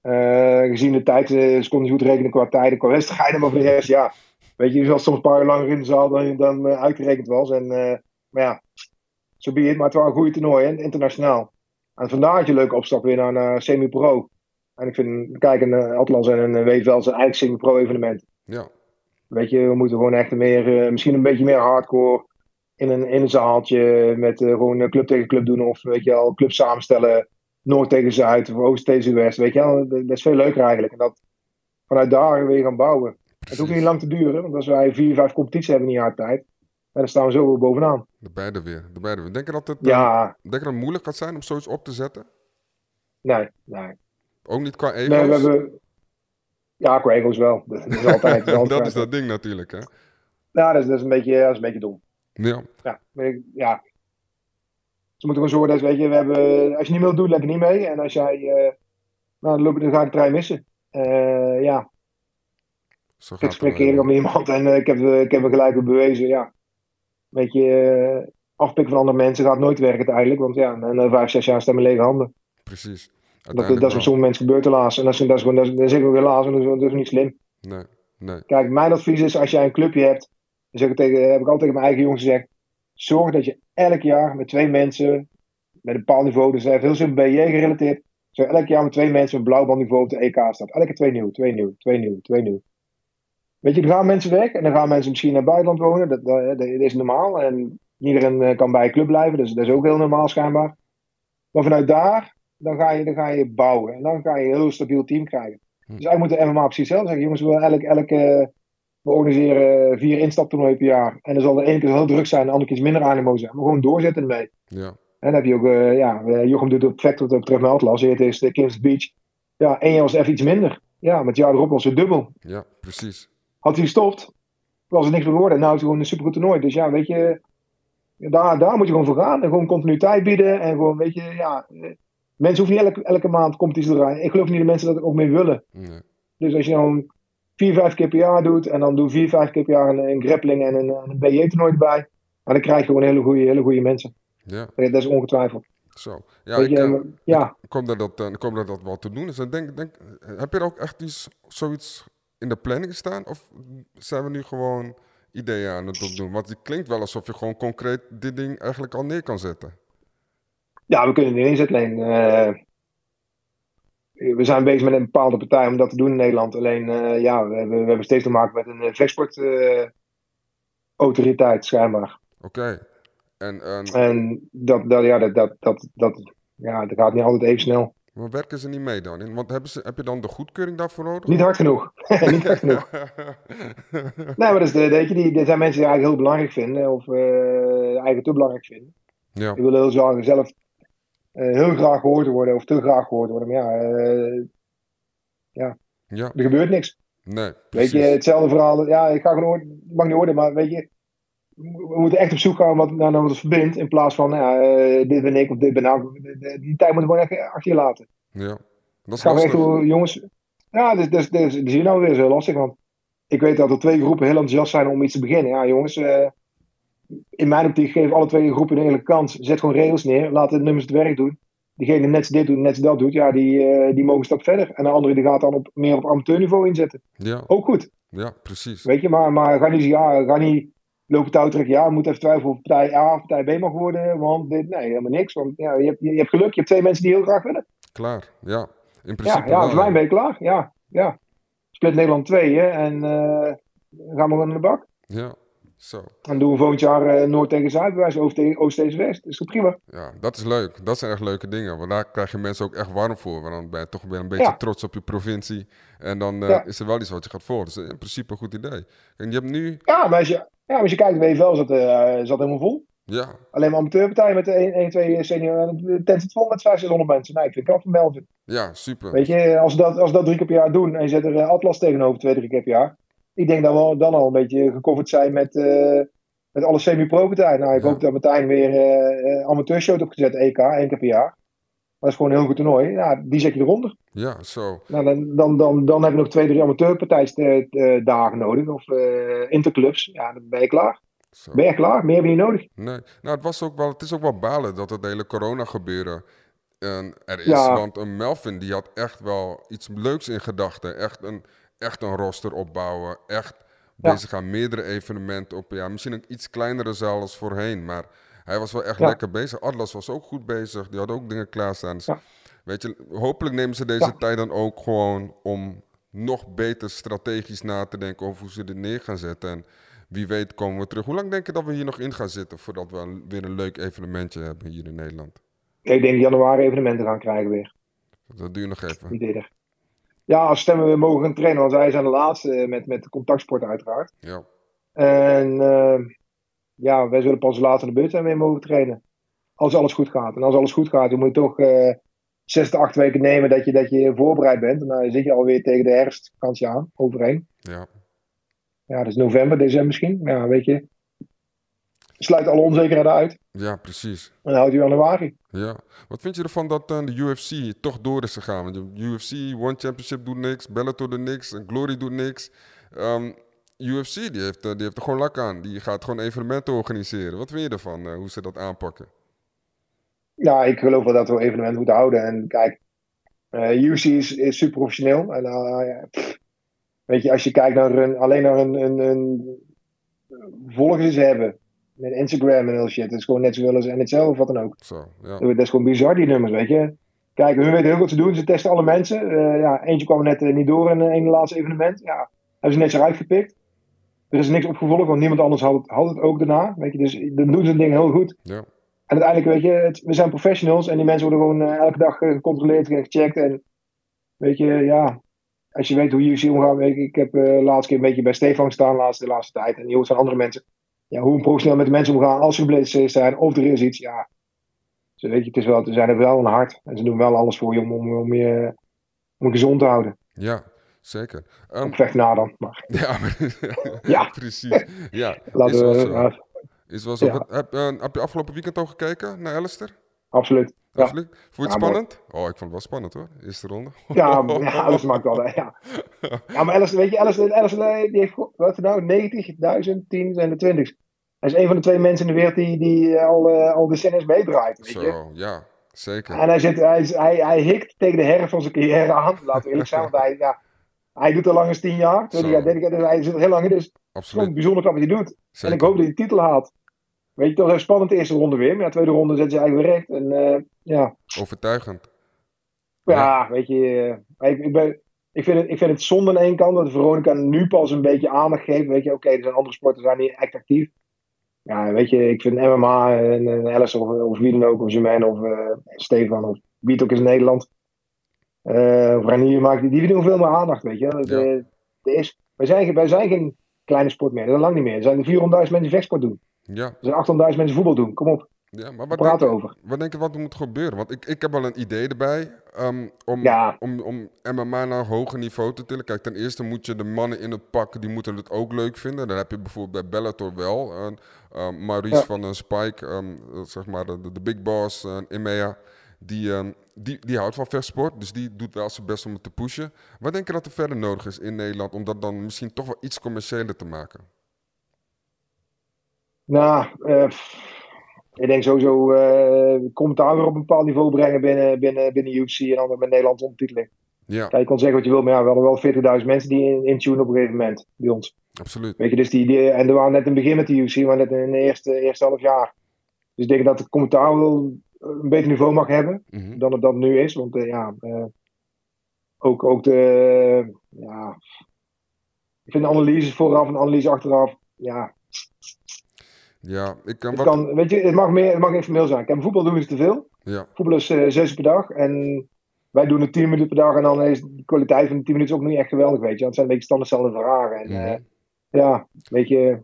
Eh, gezien de tijd, eh, ze konden goed rekenen qua tijden, qua wedstrijden. Maar voor de rest, ja. Weet je, je zat soms een paar uur langer in de zaal dan, dan eh, uitgerekend was. En, eh, maar ja, zo so be it. Maar het waren een goede toernooi, hè, internationaal. En vandaar had je een leuke opstap weer naar, naar semi-pro. En ik vind, kijk, een uh, Atlas en een uh, wel zijn eigen semi-pro evenement. Ja. Weet je, we moeten gewoon echt meer, uh, misschien een beetje meer hardcore in een, in een zaaltje met uh, gewoon club tegen club doen. Of weet je al, club samenstellen. Noord tegen Zuid of Oost tegen West. Weet je wel, dat, is veel leuker eigenlijk. En dat vanuit daar weer gaan bouwen. Het hoeft niet lang te duren, want als wij vier, vijf competities hebben in een jaar tijd. dan staan we zo weer bovenaan. De beide weer. De beide weer. Denk je dat het, ja. uh, denk je dat het moeilijk gaat zijn om zoiets op te zetten? Nee, nee. Ook niet qua ego's? Nee, we hebben... Ja, qua ego's wel. Dat is altijd. dat, is, dat is dat ding natuurlijk, hè? Ja, dat is, dat is, een, beetje, dat is een beetje dom. Ja. Ja, ja. Ze moeten gewoon zorgen dat, weet je, we hebben... Als je niet meer doet, lekker niet mee. En als jij... Uh, nou, dan, loop, dan ga je de trein missen. Uh, ja. Zo ik spreek om iemand en uh, ik, heb, ik heb me gelijk weer bewezen, ja. Weet je, afpikken van andere mensen gaat nooit werken uiteindelijk. Want ja, na vijf, zes jaar staan mijn lege handen. Precies. Dat, dat is met sommige mensen gebeurt helaas. En dat is, dat is, dat is, dat is ook helaas, en dat is, niet slim. Nee, nee. Kijk, mijn advies is, als jij een clubje hebt, dan zeg ik tegen, heb ik altijd tegen mijn eigen jongens gezegd, zorg dat je elk jaar met twee mensen, met een bepaald niveau, dus heel simpel BJ gerelateerd, zo elk jaar met twee mensen met blauwbandniveau op de EK staat. Elke twee nieuw, twee nieuw, twee nieuw, twee nieuw. Weet je, dan gaan mensen weg en dan gaan mensen misschien naar het buitenland wonen, dat, dat, dat is normaal. En iedereen kan bij een club blijven, dus dat is ook heel normaal schijnbaar. Maar vanuit daar dan ga, je, dan ga je bouwen. En dan ga je een heel stabiel team krijgen. Hm. Dus eigenlijk moet de MMA precies hetzelfde zeggen. Jongens, we, elk, elke, we organiseren vier instaptoernooien per jaar. En dan zal er één keer heel druk zijn en de andere keer iets minder animo zijn. Maar gewoon doorzetten ermee. Ja. En dan heb je ook, uh, ja, Jochem doet het perfect wat dat betreft met Atlas. Het is de Kings Beach. Ja, één jaar was even iets minder. Ja, met het jaar erop was het dubbel. Ja, precies. Had hij gestopt, was er niks meer geworden. Nou is het gewoon een supergoed toernooi. Dus ja, weet je, daar, daar moet je gewoon voor gaan. En gewoon continuïteit bieden. En gewoon, weet je, ja... Mensen hoeven niet elke, elke maand competitie te draaien. Ik geloof niet dat mensen dat ook meer willen. Nee. Dus als je dan vier, vijf keer per jaar doet. En dan doe vier, vijf keer per jaar een, een grappling en een, een BJ-toernooi erbij. Maar dan krijg je gewoon hele goede, hele goede mensen. Ja. Dat is ongetwijfeld. Zo. Ja, ik, uh, ja. ik hoop dat uh, hoop dat dat wel te doen is. En denk, denk, heb je er ook echt iets, zoiets in de planning staan? Of zijn we nu gewoon ideeën aan het doen? Want het klinkt wel alsof je gewoon concreet dit ding eigenlijk al neer kan zetten. Ja, we kunnen het niet inzetten. Alleen, uh, we zijn bezig met een bepaalde partij om dat te doen in Nederland. Alleen, uh, ja, we hebben, we hebben steeds te maken met een vechtsportautoriteit, schijnbaar. Oké. Okay. En, en... en dat, dat, ja, dat, dat, dat, dat, ja, dat gaat niet altijd even snel. Maar werken ze niet mee dan? Want hebben ze, heb je dan de goedkeuring daarvoor nodig? Niet hard genoeg. niet hard genoeg. nee, maar dat is de, weet je, die, dit zijn mensen die eigenlijk heel belangrijk vinden. Of uh, eigenlijk te belangrijk vinden. Ja. Die willen heel zelf heel graag gehoord worden. Of te graag gehoord worden. Maar ja, uh, ja. ja. er gebeurt niks. Nee, Weet je, hetzelfde verhaal. Ja, ik ga gewoon, mag niet worden, maar weet je. we moeten echt op zoek gaan wat, naar wat ons verbindt. In plaats van, nou ja, eh, dit ben ik of dit ben ik. De- Die tijd moeten we gewoon echt achter je laten. Ja. Dat is Gaan echt, lastig. jongens. Ja, die zie je nou weer zo lastig. Want ik weet dat er twee groepen heel enthousiast zijn om iets te beginnen. Ja, jongens. eh, in mijn optiek geef alle twee groepen een eerlijke kans. Zet gewoon regels neer. Laat de nummers het werk doen. Diegene net dit doet, net dat doet. Ja, die, eh, die mogen een stap verder. En de andere die gaat dan op, meer op amateurniveau inzetten. Ja, Ook goed. ja, precies. Weet je, maar, maar ga niet, ja, ga niet lopen touw. Ja, we moeten even twijfelen of partij A of partij B mag worden. Want dit, nee, helemaal niks. Want ja, je, hebt, je, hebt geluk. Je hebt twee mensen die heel graag willen. Klaar. Ja. In Ja, principe ja wel, voor mij ben je klaar. Ja, ja. Split Nederland 2 hè, en eh, gaan we gewoon aan de bak. Ja. Zo. Dan doen we volgend jaar eh, Noord tegen Zuid, Oost tegen Oost tegen West. Dat is toch prima? Ja, dat is leuk. Dat zijn echt leuke dingen. Want daar krijg je mensen ook echt warm voor. Want dan ben je toch weer een beetje Ja. trots op je provincie. En dan eh, Ja. is er wel iets wat je gaat voor. Dus in principe een goed idee. En je hebt nu... Ja, maar als je, ja, als je kijkt, WFL zat, eh, zat helemaal vol. Ja, Alleen maar amateurpartijen met 1, 1 2 senior. En de tent zit vol met 500, 600 mensen. Nee, ik vind het van Melvin. ja, super. Weet je, als we dat, als dat drie keer per jaar doen en je zet er eh, Atlas tegenover twee, drie keer per jaar. Ik denk dat we dan al een beetje gecoverd zijn met, eh, met alle semi-pro-partijen. Nou, ik Ja. hoop dat Martijn weer eh eh, amateurshow heeft opgezet, EK, één keer per jaar. Maar dat is gewoon een heel goed toernooi. Ja, die zet je eronder. Ja, zo. Nou, dan, dan, dan, dan heb je nog twee, drie amateurpartijdagen nodig. Of interclubs. Ja, dan ben je klaar. zo. Ben je klaar? Meer heb je niet nodig. Nee, nou het, was ook wel, het is ook wel balen dat het hele corona gebeuren en er is. Ja. Want een Melvin die had echt wel iets leuks in gedachten. Echt een, echt een roster opbouwen. Echt Ja. bezig aan meerdere evenementen op. Ja, misschien een iets kleinere zaal als voorheen. Maar hij was wel echt Ja. lekker bezig. Atlas was ook goed bezig. Die had ook dingen klaarstaan. Dus Ja. weet je, hopelijk nemen ze deze tijd dan ook gewoon om nog beter strategisch na te denken over hoe ze dit neer gaan zetten. En wie weet komen we terug. Hoe lang denk je dat we hier nog in gaan zitten voordat we weer een leuk evenementje hebben hier in Nederland? Ik denk januari evenementen gaan krijgen weer. Dat duurt nog even. Ja, als stemmen we mogen gaan trainen. Want wij zijn de laatste met, met contactsport uiteraard. Ja, En eh, ja, wij zullen pas later de beurt zijn weer mogen trainen. Als alles goed gaat. En als alles goed gaat, dan moet je toch eh zes tot acht weken nemen dat je, dat je voorbereid bent. En dan zit je alweer tegen de herfstvakantie aan, overheen. ja, Ja, dat is november, december misschien. Ja, weet je. Sluit alle onzekerheden uit. ja, precies. En dan houdt u januari. Ja. Wat vind je ervan dat eh, de UFC toch door is gegaan? Want de UFC, One Championship doet niks, Bellator doet niks, en Glory doet niks. Ehm, UFC die heeft, eh, die heeft er gewoon lak aan. Die gaat gewoon evenementen organiseren. Wat vind je ervan, eh, hoe ze dat aanpakken? Ja, ik geloof wel dat we evenementen moeten houden. En kijk, eh UC is, is super professioneel. En ja, pff, weet je, als je kijkt naar een, alleen naar een, een, een volgers hebben. Met Instagram en heel shit. Het is gewoon net zoveel als NHL of wat dan ook. Zo, ja. Dat is gewoon bizar, die nummers, weet je. Kijk, hun weten heel goed wat ze doen. Ze testen alle mensen. Eh, ja, eentje kwam net eh, niet door in, eh, in het laatste evenement. Ja, hebben ze net zo uitgepikt. Er is niks opgevolgd, want niemand anders had het, had het ook daarna. Weet je, dus dan doen ze een ding heel goed. Ja, En uiteindelijk, weet je, het- we zijn professionals en die mensen worden gewoon eh, elke dag eh, gecontroleerd en gecheckt. En weet je, ja, als je weet hoe UFC omgaat, weet je, ik heb eh, de laatste keer een beetje bij Stefan gestaan de laatste, de laatste tijd. En die hoort van andere mensen. Ja, hoe professioneel met de mensen omgaan als ze geblesseerd zijn of er is iets, ja. Dus weet je, het is wel, ze zijn er wel een hart. En ze doen wel alles voor je om, om, om je, om je gezond te houden. ja zeker. Ehm, Op vecht na dan. Maar ja, maar- Ja. precies. Ja, is laten wel we, zo. ja, Is wel zo. Ja. Wat- heb, eh, heb je afgelopen weekend al gekeken naar Alistair? Absoluut. Ja. Absoluut. Vond je het Ja, mooi. spannend? Oh, ik vond het wel spannend hoor. Eerste ronde. Ja, ja alles maakt wel. Ja. ja, maar Alice, weet je, Alice, Alice eh, die heeft wat nou, 90.000 teams en de 20. Hij is een van de twee mensen in de wereld die, die eh, al, eh, al decennia's meedraait. Weet je? Zo, ja, zeker. En hij, zit, hij, hij, hij hikt tegen de herfst van zijn carrière aan, laten we eerlijk zijn. Want hij, ja, hij doet al lang eens 10 jaar, 20 Zo. jaar, 30 jaar. Dus hij zit er heel lang in. Dus het is Absoluut. bijzonder wat hij doet. Zeker. En ik hoop dat hij de titel haalt. Weet je, toch even spannend de eerste ronde weer. Maar ja, de tweede ronde zet ze eigenlijk weer recht. En eh, ja, Overtuigend. Ja, weet je, eh, ik, ik, ben, ik, vind het, ik vind het zonde aan één kant dat Veronica nu pas een beetje aandacht geeft. Weet je, oké, er zijn andere sporten die zijn niet echt actief. Ja, weet je, ik vind MMA en, en Alice of, of wie dan ook, of Jermaine of eh, Stefan of wie het ook is in Nederland. Of Ranier maakt, die, die verdienen veel meer aandacht, weet je. Dat, Ja. is, wij, zijn, geen- wij zijn geen kleine sport meer, dat is lang niet meer. Er zijn er 400.000 mensen die vechtsport doen. Ja, Er zijn 800.000 mensen voetbal doen, kom op, ja maar wat denk, praten je, over. wat denk je wat er moet gebeuren? Want ik, ik heb wel een idee erbij. ehm, om, Ja. om, om MMA naar een hoger niveau te tillen. Kijk, ten eerste moet je de mannen in het pak, die moeten het ook leuk vinden. Dan heb je bijvoorbeeld bij Bellator wel. eh, Maurice Ja. van een Spike, ehm, eh, zeg maar de, de big boss, uh, Emea. Die, die, die houdt van vechtsport, dus die doet wel zijn best om het te pushen. Wat denk je dat er verder nodig is in Nederland om dat dan misschien toch wel iets commerciëler te maken? Nou, eh, ik denk sowieso eh commentaar weer op een bepaald niveau brengen binnen, binnen, binnen UFC en dan met Nederlandse ondertiteling. Ja, Kijk, je kon zeggen wat je wil, maar ja, we hadden wel 40.000 mensen die in, intunen op een gegeven moment bij ons. absoluut. Weet je, dus die, die, en we waren net in het begin met de UFC, maar net in het eerste, eerste half jaar. Dus ik denk dat het commentaar wel een beter niveau mag hebben Mhm. dan het dat nu is. Want eh, ja, ook, ook de, ja, ik vind de analyse vooraf en analyse achteraf, ja, Ja, ik kan het, wat... kan, weet je, het mag meer, het mag informeel zijn. Kijk, voetbal doen we te veel. Ja, Voetbal is eh, zes uur per dag en wij doen het tien minuten per dag en dan is de kwaliteit van de tien minuten ook niet echt geweldig, weet je. Het zijn een beetje standaard dezelfde vragen. En, Mhm. eh, ja, weet je,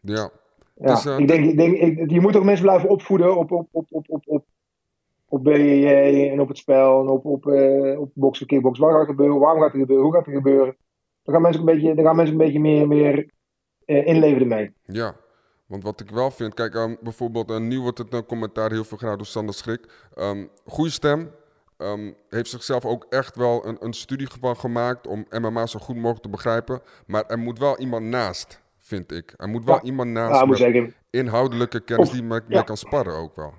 ja. Ja, Dus, eh, ik denk, ik denk ik, je moet ook mensen blijven opvoeden op, op, op, op, op, op, op BJJ en op het spel en op, op, eh op boksen, kickbox. Waar gaat het gebeuren? Waarom gaat het gebeuren? Hoe gaat het gebeuren? Dan gaan mensen een beetje, dan gaan mensen een beetje meer, meer eh, inleven ermee. Ja, want wat ik wel vind, kijk, ehm, bijvoorbeeld, eh, nu wordt het een commentaar heel veel gedaan door Sander Schrik. Ehm goede stem, ehm, heeft zichzelf ook echt wel een, een studie van gemaakt om MMA zo goed mogelijk te begrijpen. Maar er moet wel iemand naast, vind ik. Er moet wel Ja. iemand naast Ja, met inhoudelijke kennis Of- die ja. mee kan sparren ook wel.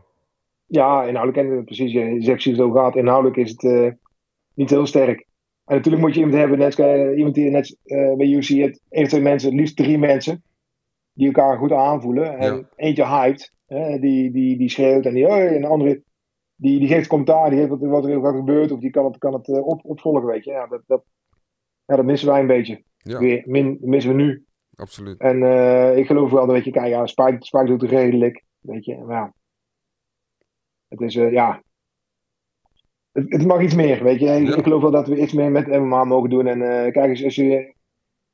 Ja, inhoudelijk, en precies, je zegt precies zo gaat. Inhoudelijk is het eh, niet heel sterk. En natuurlijk moet je iemand hebben, net, eh, iemand die net eh, bij UFC het één of twee mensen, het liefst drie mensen, die elkaar goed aanvoelen. En Ja. eentje hyped, hè, die, die, die schreeuwt en die, en de andere die, die geeft commentaar, die geeft wat, wat er wat gebeurt, of die kan het, kan het eh, op, opvolgen, weet je. Ja, dat, dat, ja, dat missen wij een beetje. Ja, Weer, min, missen we nu. absoluut. En eh, ik geloof wel dat, weet je, kijk, ja, Spike, Spike doet het redelijk, weet je. Maar ja, het is, eh, ja, het, het mag iets meer, weet je. Ik, Ja. ik geloof wel dat we iets meer met MMA mogen doen. En kijk eens, als je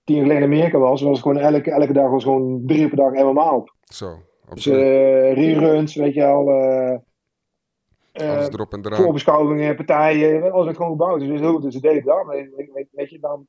tien jaar geleden in Amerika was, was het gewoon elke, elke dag was gewoon drie per dag MMA op. Zo, Dus absoluut. eh reruns, weet je eh eh, Alles erop en eraan. voorbeschouwingen, partijen, alles werd gewoon gebouwd. Dus, heel, dus ze deden dat. Weet, weet- je, dan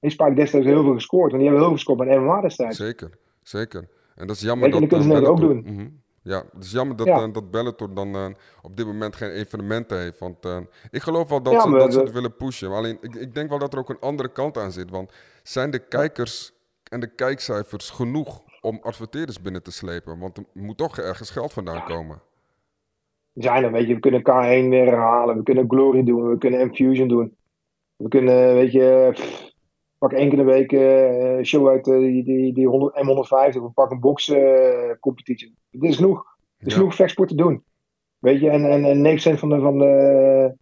heeft Spike destijds heel veel gescoord. Want die hebben heel veel gescoord bij MMA destijds. Zeker, zeker. En dat is jammer je, dat dat kunnen eh, ze ook Bellator- Mhm. Ja, het is jammer dat, Ja. eh, dat Bellator dan eh, op dit moment geen evenementen heeft. Want eh, ik geloof wel dat, Ja, ze, dat ze het willen pushen. Maar alleen, ik, ik denk wel dat er ook een andere kant aan zit. Want zijn de kijkers en de kijkcijfers genoeg om adverteerders binnen te slepen? Want er moet toch ergens geld vandaan komen. Zijn er, weet je. We kunnen K1 weer herhalen. We kunnen Glory doen. We kunnen Infusion doen. We kunnen, weet je, pff, pak één keer in de week eh, show uit eh, die, die, die 100, M150. We pakken een boxcompetitie. Het is genoeg. Er is Ja. genoeg vechtsport te doen. Weet je, en, en, en 9% van de, van de,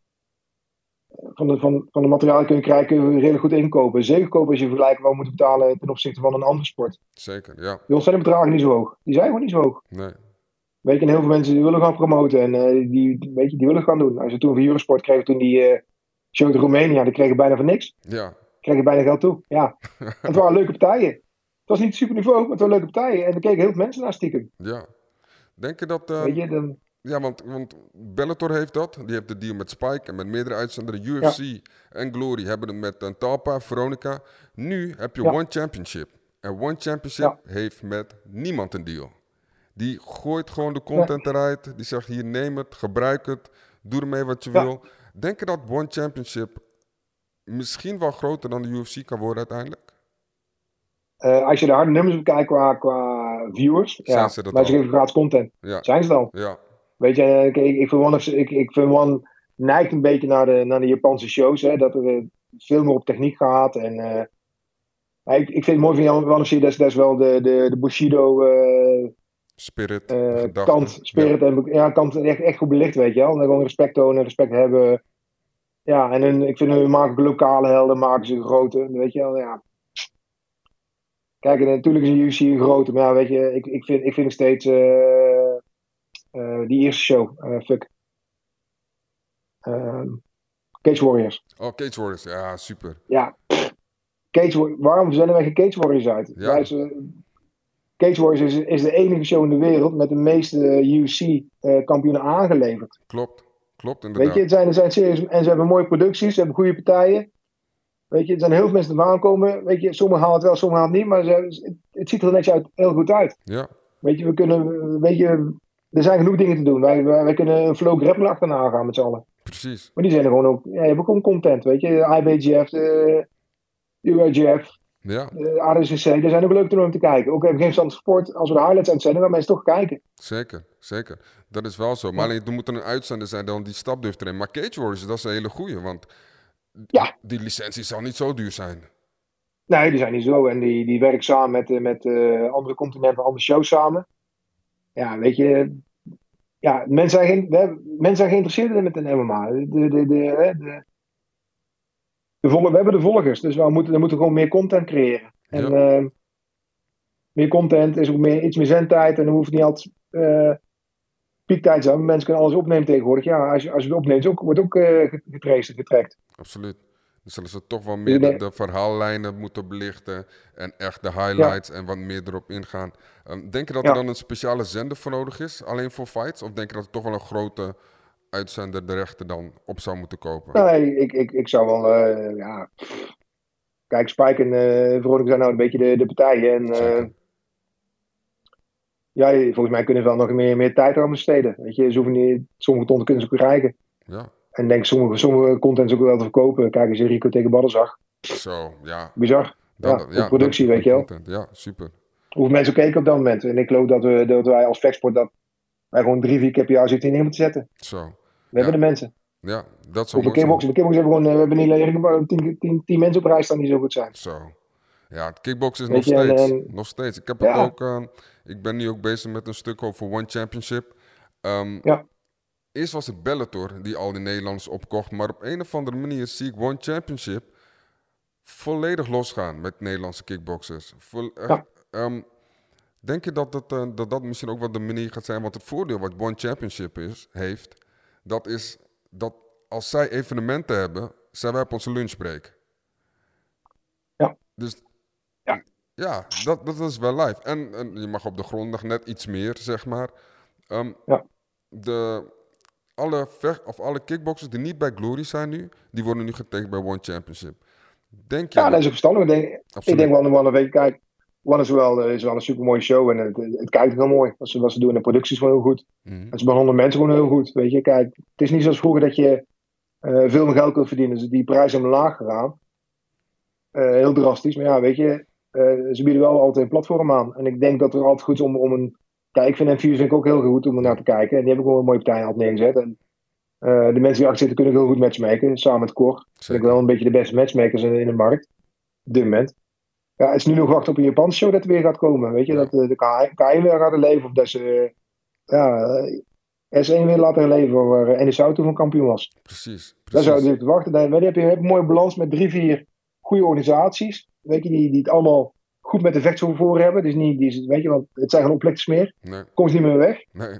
van de, van, van de materialen kun je krijgen, kun je redelijk goed inkopen. Zeker kopen als je vergelijkt wat we moeten betalen ten opzichte van een andere sport. Zeker, ja. Bij ons zijn de bedragen niet zo hoog. Die zijn gewoon niet zo hoog. Nee. Weet je, en heel veel mensen die willen gaan promoten en eh, die, die- weet je, die willen gaan doen. Als je toen voor Eurosport kreeg, toen die eh show in Roemenië, die kregen bijna voor niks. Ja, Kregen bijna geld toe. Ja. Het waren leuke partijen. Het was niet super niveau, maar het waren leuke partijen. En er keken heel veel mensen naar stiekem. ja. Denk je dat... eh, Weet je, dan, Ja, want, want Bellator heeft dat. Die heeft de deal met Spike en met meerdere uitzenders. UFC en Glory hebben het met uh, Talpa, Veronica. Nu heb je Ja. One Championship. En One Championship heeft met niemand een deal. Die gooit gewoon de content eruit. Die zegt hier neem het, gebruik het, doe ermee wat je wil. Denk je dat One Championship misschien wel groter dan de UFC kan worden uiteindelijk? eh, als je de harde nummers bekijkt qua, qua viewers, Zijn ja, ze dat maar ze geven gratis content. Ja, Zijn ze dan? ja, Weet je, ik, ik, vind One, ik, ik vind One neigt een beetje naar de, naar de Japanse shows. Hè, dat er veel meer op techniek gaat. En, eh, maar ik, ik vind het mooi van Jan One of dat is, wel de, de, de Bushido eh, spirit, kant, spirit. En, ja, kant echt, echt goed belicht, weet je wel. En gewoon respect tonen, respect hebben. Ja, en hun, ik vind hun maken lokale helden, maken ze grote, weet je wel. Ja. Kijk, en natuurlijk is een UFC een grote, maar ja, weet je, ik, ik, vind, ik vind nog steeds eh, eh, die eerste show, eh, fuck. Ehm, Cage Warriors. Oh, Cage Warriors, ja, super. Ja. Cage waarom zenden wij geen Cage Warriors uit? Ja. Wij Cage Warriors is, is de enige show in de wereld met de meeste UFC-kampioenen aangeleverd. Klopt, Klopt, inderdaad. Weet je, het zijn, het zijn serieus. En ze hebben mooie producties, ze hebben goede partijen. Weet je, er zijn heel veel mensen die aankomen. Weet je, sommigen halen het wel, sommigen halen het niet. Maar ze, het, het ziet er netjes uit, heel goed uit. Ja, Weet je, we kunnen, weet je, er zijn genoeg dingen te doen. Wij, wij, wij kunnen een flow grappler achterna gaan met z'n allen. precies. Maar die zijn er gewoon ook, ja, je hebt ook content, weet je. IBGF, de UIGF, Ja, ADCC, daar zijn ook leuk om te kijken. Ook even geen sport, als we de highlights uitzenden, gaan mensen toch kijken. zeker, zeker. Dat is wel zo. Maar alleen, er moet een uitzender zijn dan die stap durft erin. Maar Cage Warriors, dat is een hele goeie, want Ja. die licentie zal niet zo duur zijn. Nee, die zijn niet zo. En die, die werken samen met, eh, met eh, andere continenten, andere shows samen. Ja, weet je. Ja, mensen zijn, geen, we hebben- mensen zijn geïnteresseerd in een MMA. De, de, de, de, de volg- we hebben de volgers, dus we moeten, we moeten gewoon meer content creëren. En Ja. eh, meer content is ook meer, iets meer zendtijd. En dan hoeft niet altijd eh, piektijd te zijn. Mensen kunnen alles opnemen tegenwoordig. Ja, als je, als je het opneemt, ook, wordt ook eh getraced en getrackt. Absoluut. Dan zullen ze toch wel meer Ik de, verhaallijnen moeten belichten en echt de highlights en wat meer erop ingaan. Ehm, denk je dat Ja. er dan een speciale zender voor nodig is, alleen voor fights? Of denk je dat er toch wel een grote uitzender de rechten dan op zou moeten kopen? Nee, ik, ik, ik zou wel, eh, ja. Kijk, Spike en eh Veronica zijn nou een beetje de, de partijen. En eh, ja, volgens mij kunnen ze wel nog meer, meer tijd aan besteden. Weet je, ze hoeven niet, sommige tonnen kunnen ze ook krijgen. Ja, En denk sommige, sommige content ook wel te verkopen. Kijk eens, Rico tegen Baddenzag. zo, ja. Bizar. Dan, Ja, voor productie, dan- weet je wel. Ja, super. Hoeveel mensen keken op dat moment. En ik geloof dat, we, dat wij als Flexport dat wij gewoon drie, vier keer per jaar zitten in moeten zetten. Zo, We hebben de mensen. ja, dat zou mooi zijn. kickboxen? De kickboxen hebben gewoon, eh, we hebben niet alleen maar tien, tien, tien mensen op rij staan die zo goed zijn. Zo. Ja, het kickbox is nog je, steeds. en- nog steeds. Ik heb het ook. eh, ik ben nu ook bezig met een stuk over One Championship. Ehm, Ja. Eerst was het Bellator die al die Nederlanders opkocht. Maar op een of andere manier zie ik One Championship volledig losgaan met Nederlandse kickboxers. Ja. ehm, denk je dat dat, eh, dat dat misschien ook wel de manier gaat zijn? Want het voordeel wat One Championship is, heeft, dat is dat als zij evenementen hebben, zijn wij op onze lunchbreak. Ja. Dus Ja. ja, dat, dat is wel live. En, en je mag op de grond nog net iets meer, zeg maar. Ehm, Ja. de, alle, vecht, of alle kickboxers die niet bij Glory zijn nu, die worden nu getekend bij One Championship. Denk je Ja, dat is ook verstandig. Ik denk, ik denk wel, wel een week, kijk, One is wel, eh, is wel een super mooie show en het, het kijkt heel mooi. Wat ze, wat ze doen in de productie is gewoon heel goed. Mhm. En ze behandelen mensen gewoon heel goed. Weet je, kijk, het is niet zoals vroeger dat je eh, veel meer geld kunt verdienen. Dus die prijzen zijn omlaag gegaan. Eh, heel drastisch. Maar ja, weet je, ze bieden wel altijd een platform aan. En ik denk dat het altijd goed is om, om een. Kijk, ik vind M4 vind ik ook heel goed om er naar te kijken. En die hebben wel een mooie partij altijd neergezet. En de mensen die achter zitten kunnen heel goed matchmaken. Samen met Cor. Ik Zeker. wel een beetje de beste matchmakers in, in de markt. Op dit moment. Ja, het is nu nog wachten op een Japanse show dat er weer gaat komen. Weet je, dat eh, de K1 weer gaat leven. Of dat ze ja, eh, S1 weer laten leven waar eh, NSO toen van kampioen was. Precies. Daar precies. zou je te wachten. Dan heb je, een mooie balans met drie, vier goede organisaties. Weet je, die, die het allemaal goed met de vechtstoel voor hebben. Dus niet, die, weet je, want het zijn gewoon opletters meer. Nee, Kom ze niet meer weg. nee.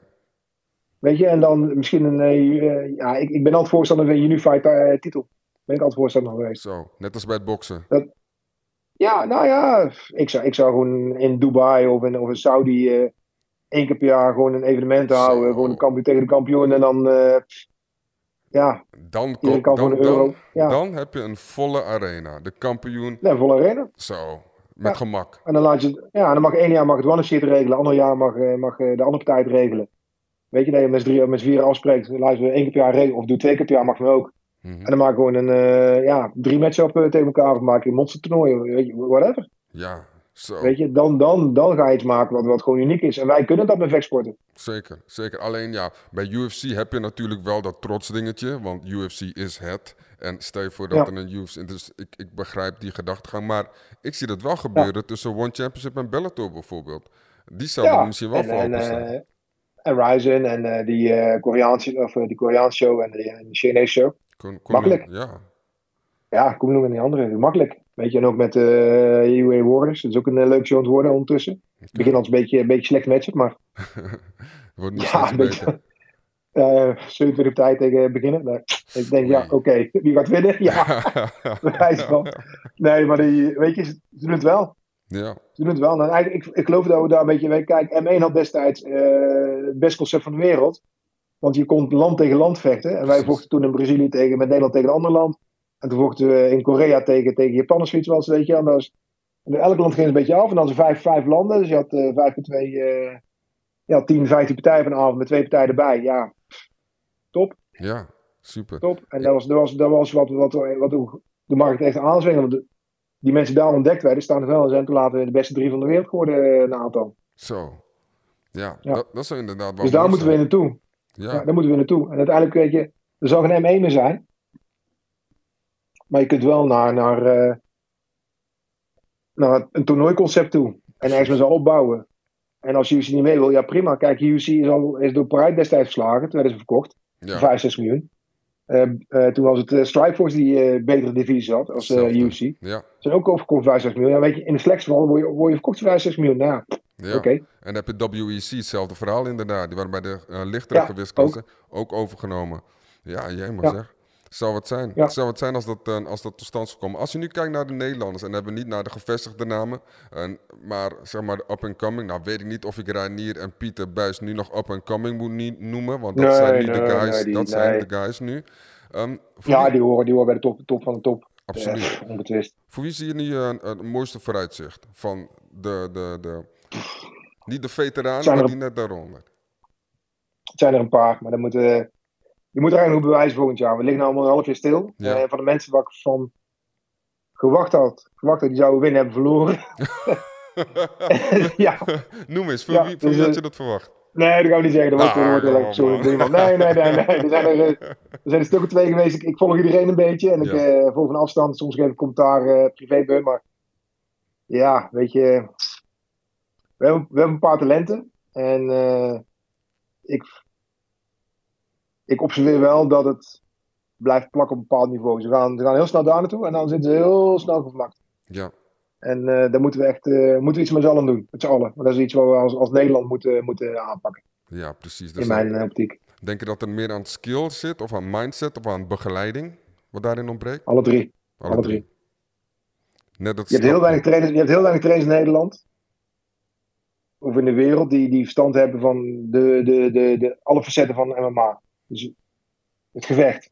Weet je, en dan misschien een. ja, ik, ik ben altijd voorstander van een Unified eh, titel. Ben ik altijd voorstander geweest. Zo, net als bij het boksen. Ja, nou ja, ik zou, ik zou gewoon in Dubai of in, of in Saudi eh, één keer per jaar gewoon een evenement houden. Gewoon de kampioen tegen de kampioen en dan, eh, ja, Dan, kom, dan, een euro. dan, Ja, dan heb je een volle arena. De kampioen, nee, volle arena. zo, met Ja. gemak. En dan laat je, ja, dan mag één jaar mag het one shit regelen, ander jaar mag, eh, mag de andere partij het regelen. Weet je, dat je met z'n drie, met z'n vieren afspreekt, laten we één keer per jaar regelen, of doe twee keer per jaar, mag me ook. Mhm. En dan maak ik gewoon een, eh, ja, drie match-up eh, tegen elkaar, of maak je een monstertoernooi, weet je, whatever. Ja, zo. Weet je, dan, dan, dan ga je iets maken wat, wat gewoon uniek is. En wij kunnen dat met vechtsporten. Zeker, zeker. Alleen ja, bij UFC heb je natuurlijk wel dat trotsdingetje, want UFC is het. En stel je voor dat Ja. er een UFC... Dus ik, ik begrijp die gedachtegang, maar ik zie dat wel gebeuren tussen One Championship en Bellator bijvoorbeeld. Die zouden er misschien wel en, voor en, eh, en Ryzen en die, Koreaanse, of, die Koreaanse show en de, en de Chinese show. Kon- kon- makkelijk. Ja, Ja, kom nog en die andere. Makkelijk. Weet je, en ook met eh UA Warriors. Dat is ook een uh, leuk show aan het worden ondertussen. Het begint als een beetje, een beetje slecht matchen, maar wordt ja, een beetje. eh 27 op tijd tegen beginnen. Nou, ik denk, ja, oké, wie gaat winnen? Ja, bewijs van. Nee, maar die, weet je, ze doen het wel. ja, Ze doen het wel. En eigenlijk, ik, ik geloof dat we daar een beetje... Kijk, M1 had destijds eh, het beste concept van de wereld. Want je kon land tegen land vechten. En wij vochten toen in Brazilië tegen, met Nederland tegen een ander land. En toen vochten we in Korea tegen, tegen Japan of zoiets was, weet je. En was, en elk land ging een beetje af. En dan zijn vijf, vijf landen. Dus je had eh, vijf keer twee, eh, ja, 10, 15 partijen vanavond met twee partijen erbij. Ja, top, Ja, super. top. En dat was, dat was, dat was wat, wat, wat, wat de markt echt aanzwingen. Want de- die mensen die daar ontdekt werden, staan er wel. En zijn toen later de beste drie van de wereld geworden, eh, een aantal. Zo. Ja, Ja. Dat, dat inderdaad wel Dus daar moeten we naartoe. Ja, Ja, daar moeten we naartoe. En uiteindelijk, weet je, er zal geen M1 meer zijn. Maar je kunt wel naar, naar, eh, naar een toernooiconcept toe. En ergens met z'n allen opbouwen. En als UFC niet mee wil, ja prima. Kijk, UFC is, al, is door Pride destijds verslagen. Toen werden ze verkocht. ja. voor 65 miljoen. Eh, eh, toen was het eh, Strikeforce die eh betere divisie had als. UFC. Ja, Zijn ook overgekocht voor 65 miljoen. Ja, weet je, in de slechtste geval word je, word je verkocht voor 65 miljoen. Nou ja, oké. En dan heb je WEC, hetzelfde verhaal inderdaad. Die waren bij de eh lichtere Ja, ook. overgenomen. Ja, jij maar Ja. zeg. Zou wat zijn. Ja. Het zou wat zijn als dat, eh, als dat tot stand zou komen. Als je nu kijkt naar de Nederlanders, en hebben we niet naar de gevestigde namen, en, maar zeg maar de up-and-coming. Nou weet ik niet of ik Reinier en Pieter Buis nu nog up-and-coming moet niet noemen, want dat Nee, zijn niet de guys, nee, die- dat zijn de guys nu. Ehm, Ja, die horen, die horen bij de top, top van de top. absoluut. Eh, onbetwist. Voor wie zie je nu eh, het mooiste vooruitzicht van de, de, de, niet de veteranen, maar die net daaronder? Het zijn er een paar, maar dan moeten we... Je moet er eigenlijk nog bewijzen volgend jaar. We liggen nou allemaal een half jaar stil. Ja. Eh, van de mensen waar ik van gewacht had, verwacht had die zouden winnen, hebben verloren. ja, Noem eens, voor Ja, wie, voor dus, wie had eh, je dat verwacht? nee, dat gaan we niet zeggen. Dat wordt, Ah, dat wordt op, man. Nee, nee, nee, nee. Er zijn er, eh, er zijn een stuk of twee geweest. Ik, ik volg iedereen een beetje. En ik Ja. eh, volg van afstand. Soms geef ik commentaar eh privé bij. Maar ja, weet je. We hebben, we hebben een paar talenten. En eh, ik, ik observeer wel dat het blijft plakken op een bepaald niveau. Ze gaan, ze gaan heel snel daar naartoe. En dan zitten ze heel snel gevlakt. Ja, En eh, daar moeten we echt eh, moeten we iets met z'n allen doen. Met z'n allen. Maar dat is iets wat we als, als Nederland moeten, moeten aanpakken. ja, precies. Dus In mijn eh, optiek. Denk je dat er meer aan skill zit, of aan mindset, of aan begeleiding, wat daarin ontbreekt? Alle drie. Alle drie. Net dat Je hebt heel weinig trainers, je hebt heel weinig trainers in Nederland. Of in de wereld die, die verstand hebben van de, de, de, de, alle facetten van MMA. Dus het gevecht.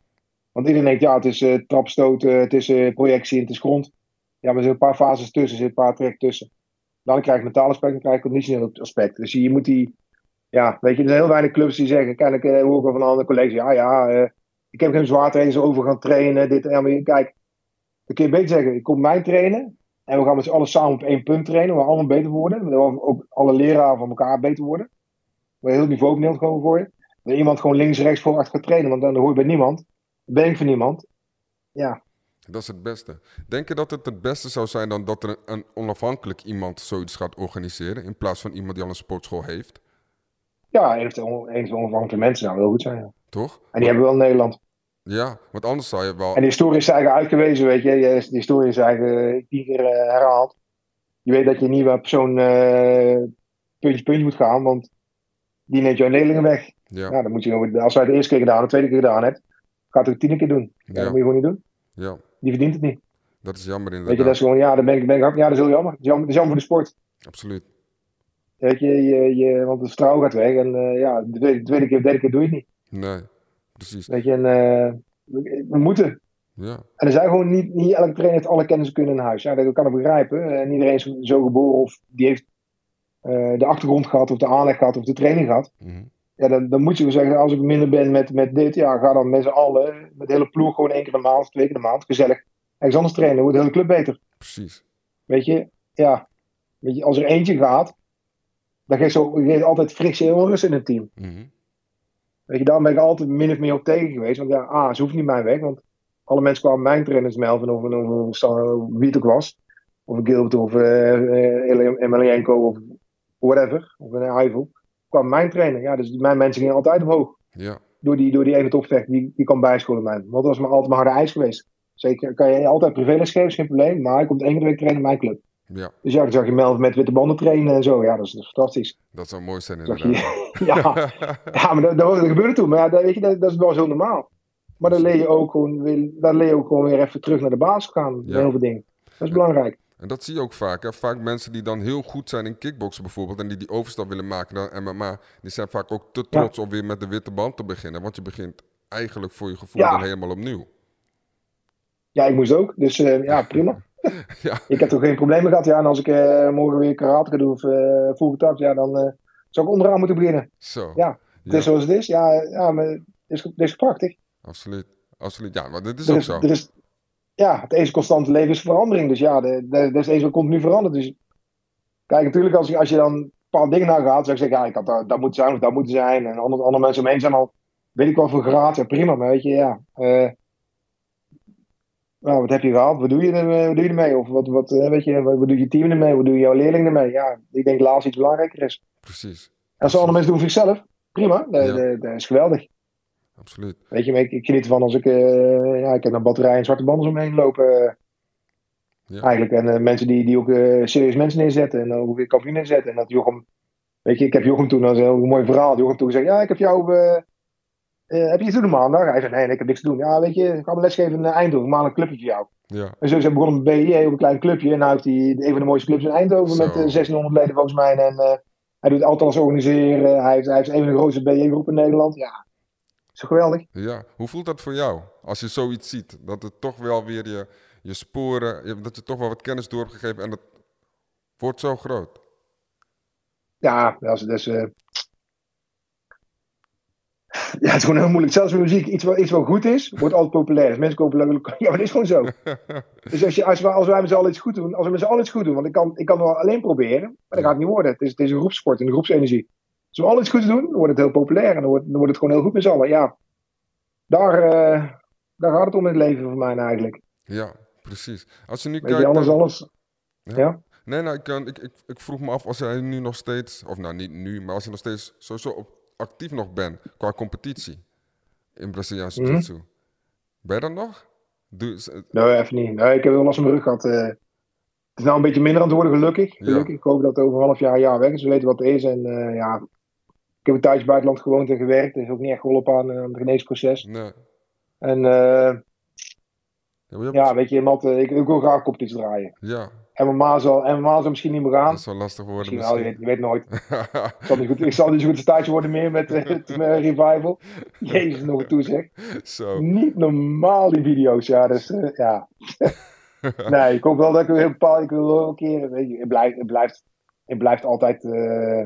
Want iedereen denkt, ja, het is eh trapstoten, het is eh, projectie en het is grond. Ja, maar er zitten een paar fases tussen, er zitten een paar trek tussen. Dan krijg je mentaal aspect, dan krijg je conditioneel aspect. Dus je moet die, ja, weet je, er zijn heel weinig clubs die zeggen, kijk, ik eh, hoor van andere collega's, ja, ja, eh, ik heb geen zwaartrainers over gaan trainen, dit, je- kijk, dan kun je beter zeggen, ik kom mij trainen, en we gaan met z'n allen samen op één punt trainen, waar allemaal beter worden. Waar ook alle leraren van elkaar beter worden. Waar heel niveau op gewoon gooien. Dat iemand gewoon links, rechts, voor, achter gaat trainen, want dan hoor je bij niemand. Ben ik van niemand. Ja, Dat is het beste. Denk je dat het het beste zou zijn dan dat er een, onafhankelijk iemand zoiets gaat organiseren, in plaats van iemand die al een sportschool heeft? ja eventueel eventueel onafhankelijke mensen zou heel goed zijn. ja. Toch? En die hebben we wel in Nederland. Ja, want anders zou je wel... En de historie is eigenlijk uitgewezen, weet je. De historie is eigenlijk tien keer eh, herhaald. Je weet dat je niet bij persoon eh, puntje puntje moet gaan, want die neemt jouw leerlingen weg. Ja, Ja, dan moet je, als wij het de eerste keer gedaan, de tweede keer gedaan hebt, gaat het tien keer doen. Ja. Dat moet je gewoon niet doen. ja, Die verdient het niet. dat is jammer Weet je, dat is gewoon, ja, dan ben ik, ben ik, ja, dat is heel jammer. Dat is jammer, dat is jammer voor de sport. Absoluut. Weet je, je, je want het vertrouwen gaat weg. En eh, ja, de tweede, de tweede keer, de derde keer doe je het niet. Nee, precies. Weet je, en eh, we, we moeten. Ja, En er zijn gewoon niet, niet elke trainer heeft alle kennis kunnen in huis. Ja, dat kan ik begrijpen. En iedereen is zo geboren of die heeft eh, de achtergrond gehad, of de aanleg gehad, of de training gehad. mhm. Ja, dan, dan moet je wel zeggen, als ik minder ben met, met dit, ja, ga dan met z'n allen, met de hele ploeg, gewoon één keer de maand twee keer de maand, gezellig. Ergens anders trainen, dan wordt de hele club beter. precies. Weet je, ja. Weet je, als er eentje gaat, dan geeft, zo, geeft altijd frictie en onrust in het team. Mhm. Weet je, daarom ben ik altijd min of meer op tegen geweest. Want ja, ah, ze hoeft niet mijn weg. Want alle mensen kwamen mijn trainers melden of, of, of, wie het ook was. Of Gilbert of uh, Emelianenko of whatever. Of een Ivel. Kwam mijn trainer. Ja, dus mijn mensen gingen altijd omhoog. Ja, Door die, door die ene topvecht. Die, die kan bijscholen mij. Want dat was maar altijd mijn harde ijs geweest. Zeker kan je altijd privéles geven, geen probleem. Maar hij komt één keer de week trainen in mijn club. ja, Dus ja, dan zag je Melvin met witte banden trainen en zo. Ja, dat is, dat is fantastisch. dat zou mooi zijn inderdaad. je, ja, ja, maar dat, dat, dat gebeurde toen. Maar ja, dat, weet je, dat, dat is wel zo normaal. Maar dan leer je ook gewoon, weer- dan leer je ook gewoon weer even terug naar de basis gaan. Ja. Heel veel dingen. Dat is belangrijk. En dat zie je ook vaak. Hè? Vaak mensen die dan heel goed zijn in kickboksen bijvoorbeeld... en die die overstap willen maken naar MMA... die zijn vaak ook te trots om weer met de witte band te beginnen. Want je begint eigenlijk voor je gevoel Ja. dan helemaal opnieuw. Ja, ik moest ook. Dus eh, ja, prima. Ja, Ik heb toch geen problemen gehad. Ja, en als ik eh, morgen weer karate ga doen of uh, full contact, ja, dan eh, zou ik onderaan moeten beginnen. zo. Ja, Het is zoals het is. Ja, ja maar het is, het is prachtig. Absoluut. Absoluut. Ja, maar dit is Er ook is, zo. er is, ja, het enige constante leven is verandering. Dus ja, dat is enige wat continu verandert. Dus kijk, natuurlijk als je, als je dan bepaalde dingen nagaat, zou ik zeggen, ja, ik had dat, dat moet zijn of dat moeten zijn. En andere, andere mensen omheen zijn al, weet ik wel, voor graad. Ja, prima, maar weet je, ja. eh, nou, wat heb je gehaald? Wat doe je, er, wat doe je ermee? Of wat, wat, eh, weet je, wat, wat doet je team ermee? Wat doen jouw leerlingen ermee? Ja, ik denk laatst iets belangrijker is. Precies. En als andere mensen doen voor zichzelf, prima. Dat, Ja. dat- dat is geweldig. Absoluut. Weet je, ik, ik geniet ervan als ik, eh, ja, ik heb een batterij en zwarte banden omheen lopen. Ja. Eigenlijk. En eh, mensen die, die ook eh, serieus mensen neerzetten en ook weer kampioen neerzetten. En dat Jochem, weet je, ik heb Jochem toen, dat is een heel mooi verhaal. Jochem toen gezegd, ja, ik heb jou, heb je iets te doen maandag? Hij zei, nee, ik heb niks te doen. Ja, weet je, ik ga me lesgeven in Eindhoven, maandag een clubje voor jou. Ja. En zo is hij begonnen met BIE, ook een klein clubje. En nu heeft hij een van de mooiste clubs in Eindhoven Zo. met eh, 1600 leden volgens mij. En hij doet altijd alles organiseren. Hij heeft, hij heeft een van de grootste BIE-groepen in Nederland. Ja, geweldig? Ja. Hoe voelt dat voor jou? Als je zoiets ziet. Dat het toch wel weer je, je sporen... Dat je toch wel wat kennis door hebt gegeven. En dat wordt zo groot. Ja, dat is, eh, ja, het is gewoon heel moeilijk. Zelfs met muziek, iets wat, iets wat goed is, wordt altijd populair. Dus mensen kopen leuk. Ja, maar dat is gewoon zo. dus als, je, als, wij, als wij met z'n allen iets goed doen, als we met z'n allen iets goed doen, want ik kan, ik kan het wel alleen proberen, maar dat gaat het niet worden. Het is, het is een groepsport, een groepsenergie. Als we alles goed doen, dan wordt het heel populair en dan wordt, dan wordt het gewoon heel goed met z'n allen. Ja, daar, eh, daar gaat het om in het leven voor mij eigenlijk. Ja, precies. Als je nu kijkt... alles, dan- alles. Ja. Ja? Nee, nou, ik, kan- ik, ik, ik vroeg me af als jij nu nog steeds, of nou niet nu, maar als je nog steeds sowieso op, actief nog bent qua competitie in Braziliaans Mhm. Jiu-Jitsu. Ben je dat nog? Doe, Nee, even niet. Nee, ik heb wel last van mijn rug gehad. eh. het is nou een beetje minder aan het worden, gelukkig. Ja. gelukkig. Ik hoop dat het over een half jaar, jaar weg is. We weten wat het is. En eh, ja, ik heb een tijdje buitenland gewoond en gewerkt. Dat is ook niet echt geholpen aan, aan het geneesproces. nee. En eh, Ja, weet je, Matt, eh, ik, ik wil graag competitie draaien. ja, MMA zal, MMA zal misschien niet meer gaan. dat zou lastig worden Misschien wel, je misschien. weet, je weet nooit. Ik zal niet, goed, ik zal niet zo goed een tijdje worden meer met, eh, met revival. Jezus, nog een toe zeg. Zo, Niet normaal die video's, ja. Dus, eh, ja. nee, ik hoop wel dat ik heel bepaald, ik wil wel een keer, weet je, het blijft, het blijft, het blijft altijd eh,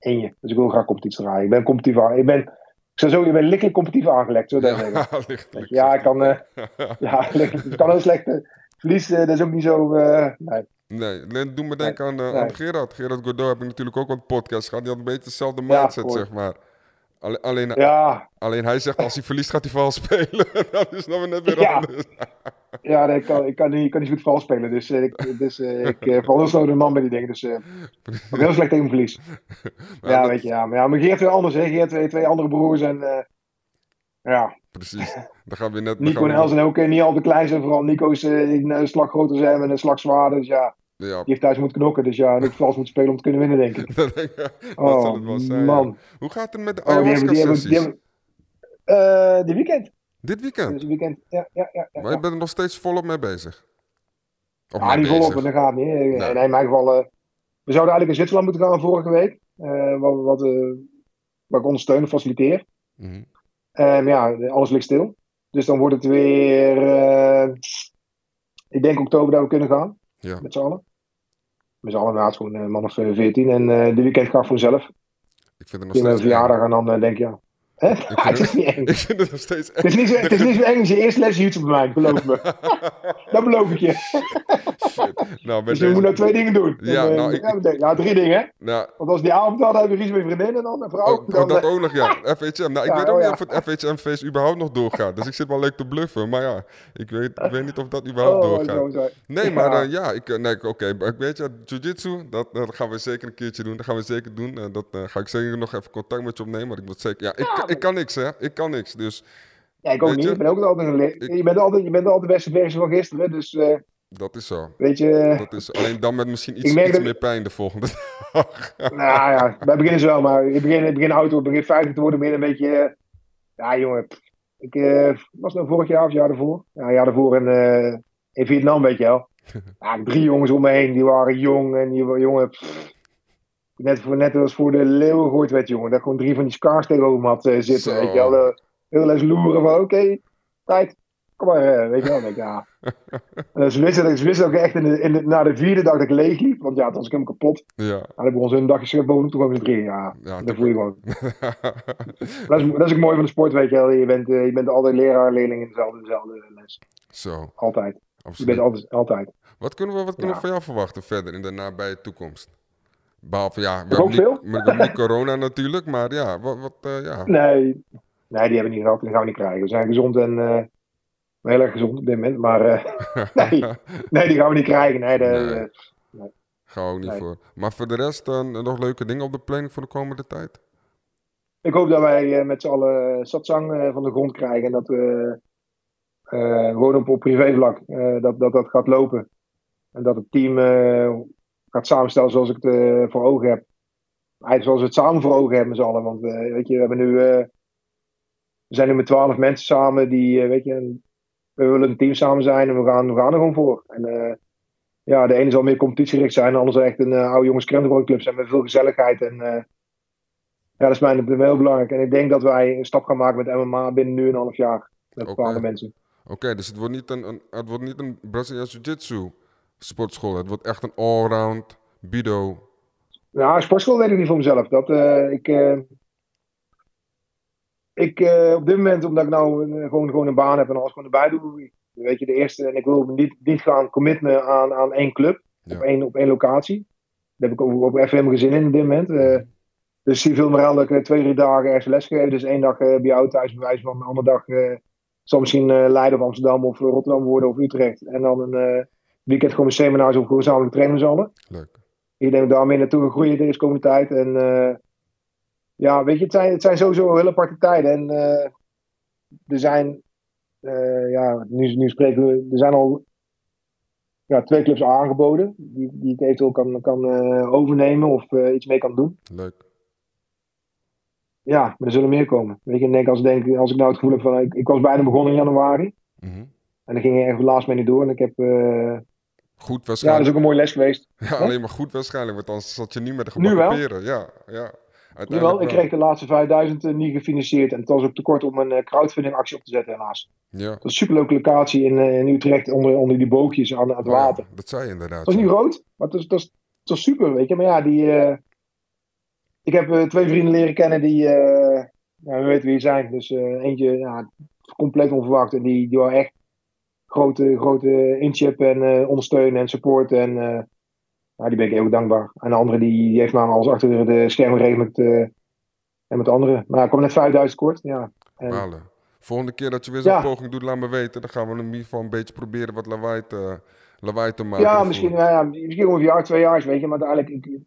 in je. Dus ik wil graag competitie draaien. Ik ben competitief aan, ik ben, ik zou zo, ik ben lichtelijk competitief aangelegd, zo ja, lichtelijk. Ja, ik kan, eh, ja, ik kan heel slecht, eh, verlies, eh, dat is ook niet zo, eh, nee. Nee, doe me denken aan, nee. aan Gerard. Gerard Godot heb ik natuurlijk ook wat podcast gehad. Die had een beetje dezelfde mindset, zeg maar. Alle- Alleen, Ja, alleen hij zegt als hij verliest gaat hij vals spelen. dat is weer net weer Ja. anders. ja nee, ik, kan, ik, kan niet, ik kan niet goed vals spelen, dus, eh, ik, dus eh, ik val heel snel de man bij die dingen, dus eh, ik heel slecht tegen verlies. Maar Ja, dat- weet je, ja. Maar, ja, maar Geert weer anders, hè. Geert twee, twee andere broers en eh, ja, Precies. Dan gaan we net... Nico en Els zijn ook niet al te klein zijn. Vooral Nico is eh, een slag groter zijn met een slag zwaarder. Dus ja, Ja, die heeft thuis moeten knokken. Dus ja, niet vals moeten spelen om te kunnen winnen, denk ik. dat, ik- Oh, zal het wel zijn. ja. man. Hoe gaat het met de Oh, ayahuasca-sessies? eh, dit weekend. Dit weekend? Dus weekend, ja, ja, ja. ja, Maar je bent er nog steeds volop mee bezig? Of Ah, niet volop, bezig? dat gaat niet. Nee. Nee, in mijn geval, eh, we zouden eigenlijk in Zwitserland moeten gaan vorige week. eh, wat, wat, wat ik ondersteun, faciliteer. Mhm. En ja, alles ligt stil. Dus dan wordt het weer, ik denk oktober dat we kunnen gaan. Ja. Met z'n allen. Nou, het is gewoon een man of eh, 14. En eh de weekend ga ik voor mezelf. Ik vind het nog steeds verjaardag eng. en dan eh, denk je, ja. Ik het is niet eng. het, ik vind het nog steeds Het is niet zo, het is niet zo eng als je eerste les YouTube mij, geloof me. dat beloof ik je. Shit. Nou, Dus je moet nou deze... twee dingen doen. Ja, En, eh, nou, ik- ja, ja, drie dingen. hè. Nou, Want als die avond had, hebben we iets met vriendinnen en dan een vrouw. Oh, dan, oh, dat eh, ook nog, ja. FHM. Nou, ik Ja, weet ook oh, niet ja. of het FHM-feest überhaupt nog doorgaat. Dus ik zit wel leuk te bluffen. Maar ja, ik weet, ik weet niet of dat überhaupt oh, doorgaat. zo. Nee, maar Ja. eh, ja, ik, nee, oké. maar ik weet je, jiu-jitsu, dat, dat gaan we zeker een keertje doen. Dat gaan we zeker doen. Eh, dat ga ik zeker nog even contact met je opnemen. Want ik moet zeker, ja, ik, ik kan niks, hè. Ik kan niks. Dus Ja, ik ook niet. je? Ik ben ook altijd een Ik- je, bent altijd, je bent altijd de beste versie van gisteren. Dus eh, dat is zo. weet je, Dat is, alleen dan met misschien iets, iets dat- meer pijn de volgende dag. nou ja, wij beginnen zo maar. Ik begin, ik begin oud, ik begin 50 te worden, begin een beetje. eh, ja, jongen. Ik eh, was nou vorig jaar of jaar ervoor. Ja, jaar ervoor in, eh, in Vietnam, weet je wel. Ja, drie jongens om me heen, die waren jong en die waren jongen. pff, net, voor, net als voor de leeuwen gegooid werd, jongen. Dat gewoon drie van die scaars tegenover me had eh, zitten. Zo. Weet je wel, eh, heel les loeren van oké, tijd. Kom maar, eh, weet je wel. Ik, ja. En ze wisten, ze wisten ook echt in de, in de, na de vierde dag dat ik leeg liep. Want ja, toen was ik helemaal kapot. Ja. En dan begon ze een dagje schip boven, toen kwam ze drie. Ja, Ja, dat voel je gewoon. Dat is, dat is ook mooi van de sport, weet je wel. Je bent, je bent altijd leraar, leerling in dezelfde, dezelfde les. Zo, Altijd. Je absoluut. bent altijd, altijd. Wat kunnen we, wat kunnen we van jou verwachten verder in de nabije toekomst? Behalve, ja, we hebben, veel? niet, we hebben niet corona natuurlijk, maar ja, wat, wat eh, ja. Nee, nee, die hebben we niet gehad. Die gaan we niet krijgen. We zijn gezond en eh, heel erg gezond op dit moment. Maar eh, nee, nee, die gaan we niet krijgen. Nee, de, Nee. Gaan we ook niet Nee. voor. Maar voor de rest, nog leuke dingen op de planning voor de komende tijd? ik hoop dat wij met z'n allen satsang van de grond krijgen. En dat we gewoon op, op privévlak dat, dat dat gaat lopen. En dat het team gaat samenstellen zoals ik het eh, voor ogen heb. Eigenlijk zoals we het samen voor ogen hebben met z'n allen. Want eh, weet je, we hebben nu... eh, we zijn nu met twaalf mensen samen die, weet je... we willen een team samen zijn en we gaan, we gaan er gewoon voor. En ja, de ene zal meer competitiegericht zijn, de ander zal echt een oude jongens krentenbroodclub zijn met veel gezelligheid. En ja, dat is mij heel belangrijk. En ik denk dat wij een stap gaan maken met MMA binnen nu een half jaar. Met bepaalde mensen. Oké, dus het wordt niet een, een, het wordt niet een Braziliaans Jiu-Jitsu sportschool. Het wordt echt een allround bido. Ja, sportschool weet ik niet voor mezelf. Dat, eh, ik, eh, ik eh, op dit moment, omdat ik nou gewoon, gewoon een baan heb en alles gewoon erbij doe. Weet je, de eerste, en ik wil niet, niet gaan committen aan, aan één club, Ja. op, één, op één locatie. Daar heb ik ook, even helemaal geen zin in op dit moment. Dus zie veel meer aan dat ik twee, drie dagen ergens les geef. Dus één dag bij jou thuis bewijs van, de andere dag zal misschien Leiden of Amsterdam of Rotterdam worden of Utrecht. En dan een weekend gewoon een seminars of gezamenlijk trainen met z'n allen. Leuk. Ik denk dat we daarmee naartoe gaan groeien deze komende tijd. En eh, ja, weet je, het zijn, het zijn sowieso hele aparte tijden. En eh, er zijn, eh, ja, nu, nu spreken we, er zijn al ja, twee clubs aangeboden. Die, die het eventueel kan, kan overnemen of iets mee kan doen. Leuk. Ja, maar er zullen meer komen. Weet je, ik denk als, ik denk, als ik nou het gevoel heb van, ik, ik was bijna begonnen in januari. Mhm. En dan ging ik echt laatst mee niet door. En ik heb, Goed ja, dat is waarschijnlijk. ook een mooie les geweest. Ja, alleen maar goed waarschijnlijk, want anders zat je niet met de Nu wel. gebakken. Ja, ja. Jawel, ik kreeg de laatste 5000 eh, niet gefinancierd. En het was ook te kort om een eh, crowdfunding actie op te zetten helaas. Ja. Dat is een superleuke locatie in, eh, in Utrecht onder, onder die boogjes aan, aan het water. dat zei je inderdaad. Dat is ja. niet groot, maar het is, dat is super, weet je. Maar ja, die... ik heb twee vrienden leren kennen die... ja, we weten wie het zijn. Dus eentje, ja, compleet onverwacht. En die, die wou echt grote, grote inchip en eh, ondersteunen en support. En eh, ja, die ben ik heel dankbaar. En de andere die, die heeft me alles achter de schermen geregeld met, eh, en met anderen. Maar ik kwam net 5000 kort, ja. En. Volgende keer dat je weer zo'n Ja. poging doet, laat me weten. Dan gaan we in ieder geval een beetje proberen wat lawaai te, lawaai te maken. Ja, misschien, ja, ja, misschien over een jaar, twee jaar, weet je. Maar uiteindelijk, ik,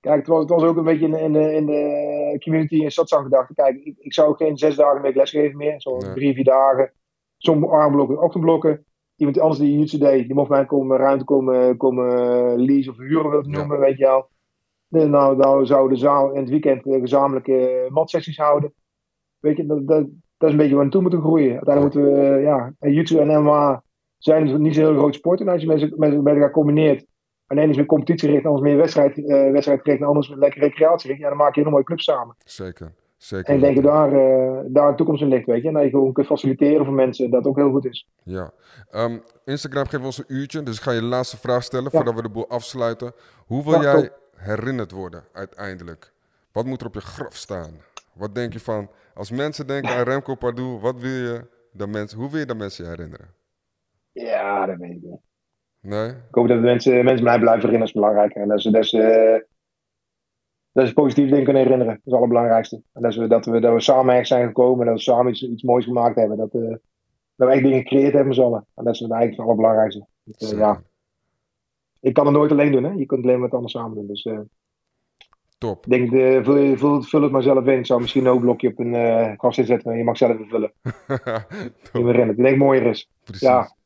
kijk, het was, het was ook een beetje in, de- in, de, in de community in Stadszang gedacht. Kijk, ik, ik zou geen zes dagen in de week lesgeven meer. Zo Nee. drie, vier dagen. Sommige armblokken, ochtendblokken. Iemand anders die YouTube deed, die mocht mij komen, ruimte komen, komen lease of huren, wil Ja. noemen, weet je wel. Nou, nou zou de zaal in het weekend eh, gezamenlijke matsessies houden. Weet je, dat, dat, dat is een beetje waar we naartoe moeten groeien. Uiteindelijk moeten we, eh, ja, en YouTube en MMA zijn dus niet zo'n heel groot sport. En als je met, met, met elkaar combineert, en één is meer competitiegericht, anders meer wedstrijd, eh wedstrijdgericht, en anders lekker recreatiegericht, ja, dan maak je een hele mooie club samen. Zeker. Zeker. En ik denk dat daar, eh, daar een toekomst in ligt, weet je. En dat je gewoon kunt faciliteren voor mensen, dat ook heel goed is. Ja. Ehm, Instagram geeft ons een uurtje, dus ik ga je de laatste vraag stellen Ja. voordat we de boel afsluiten. Hoe wil Ja, jij top. herinnerd worden uiteindelijk? Wat moet er op je graf staan? Wat denk je van, als mensen denken aan Remco Pardoel, wat wil je de mensen, hoe wil je de mensen je herinneren? Ja, dat weet ik niet. Nee? Ik hoop dat de mensen, mensen mij blijven herinneren, dat is belangrijk. En dat ze, dat ze, eh, dat ze positief dingen kunnen herinneren. Dat is het allerbelangrijkste. En dat we, dat we, dat we samen ergens zijn gekomen, en dat we samen iets, iets moois gemaakt hebben. Dat, eh, dat we echt dingen gecreëerd hebben z'n. En dat is eigenlijk het allerbelangrijkste. Dus, ja, ik kan het nooit alleen doen, hè. Je kunt het alleen met anderen samen doen. Dus eh, Top. ik denk, eh, vul, vul, vul het maar zelf in. Ik zou misschien ook een blokje op een eh kast inzetten, maar je mag zelf invullen. Je herinnert. Ik denk mooier is. Precies. Ja.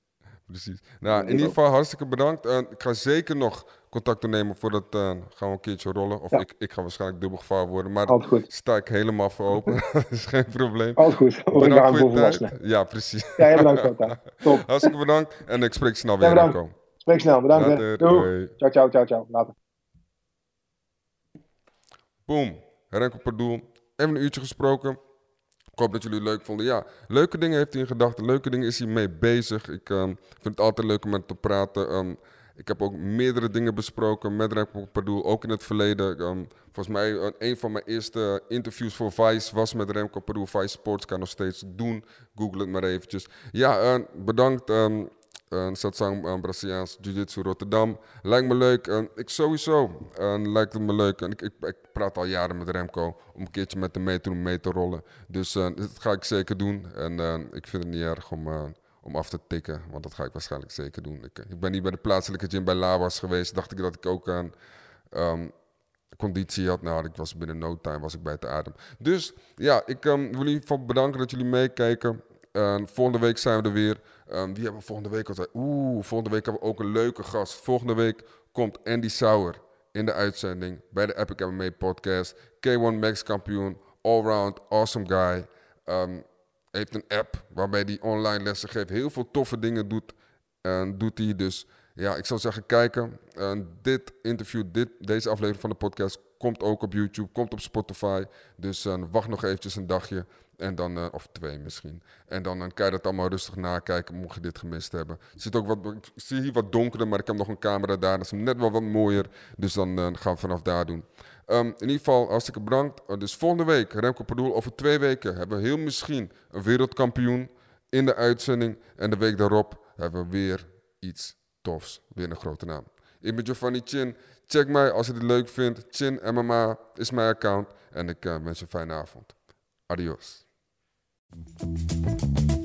Precies. Nou, in ieder geval hartstikke bedankt. En ik ga zeker nog contact opnemen voordat eh, gaan we een keertje rollen. Of Ja. ik, ik ga waarschijnlijk dubbel gevouwen worden. Maar daar sta ik helemaal voor open. dat is geen probleem. Altijd goed. Bedankt voor je tijd. Ja, precies. Ja, heel bedankt voor het. Top. Hartstikke bedankt. En ik spreek snel Ja, weer, bedankt. Remco. Spreek snel, bedankt. Later. Doei. Ciao, ciao, ciao, ciao. Later. Boom. Renko Pardoel. Even een uurtje gesproken. Ik hoop dat jullie het leuk vonden. Ja, leuke dingen heeft hij in gedachten. Leuke dingen is hij mee bezig. Ik ehm, vind het altijd leuk om met hem te praten. Ehm, ik heb ook meerdere dingen besproken met Renko Pardoel, ook in het verleden. Ehm, volgens mij eh, een van mijn eerste interviews voor Vice was met Remco Pardoel. Vice Sports kan nog steeds doen. Google het maar eventjes. Ja, eh, bedankt. ehm uh, Satsang uh, Braziliaans Jiu-Jitsu Rotterdam. Lijkt me leuk. Ik sowieso lijkt me leuk. En ik, ik, praat al jaren met Remco om een keertje met hem mee mee te rollen. Dus dat ga ik zeker doen. En ik vind het niet erg om, om af te tikken, want dat ga ik waarschijnlijk zeker doen. Ik, ik ben niet bij de plaatselijke gym bij Lawas geweest. Dacht ik dat ik ook aan um, conditie had. Nou, ik was binnen no time was ik bij het adem. Dus ja, ik um, wil jullie van bedanken dat jullie meekijken. volgende week zijn we er weer. Um, die hebben we volgende week altijd. Oeh, volgende week hebben we ook een leuke gast. Volgende week komt Andy Sauer in de uitzending bij de Epic MMA podcast. K1 Max kampioen, allround, awesome guy. Heeft een app waarbij hij online lessen geeft. Heel veel toffe dingen doet, uh, doet hij. Dus ja, ik zou zeggen kijken. Uh, dit interview, dit, deze aflevering van de podcast komt ook op YouTube, komt op Spotify. Dus uh, wacht nog eventjes een dagje. En dan, uh, of twee misschien. En dan, kan je dat allemaal rustig nakijken, mocht je dit gemist hebben. Er zit ook wat, ik zie hier wat donkerder, maar ik heb nog een camera daar. Dat is net wel wat mooier. Dus dan uh, gaan we vanaf daar doen. Um, in ieder geval, hartstikke bedankt. Uh, dus volgende week, Remco Pardoel, over twee weken hebben we heel misschien een wereldkampioen in de uitzending. En de week daarop hebben we weer iets tofs. Weer een grote naam. Ik ben Giovanni Chin. Check mij als je dit leuk vindt. Chin MMA is mijn account. En ik wens je een fijne avond. Adios. Thank you.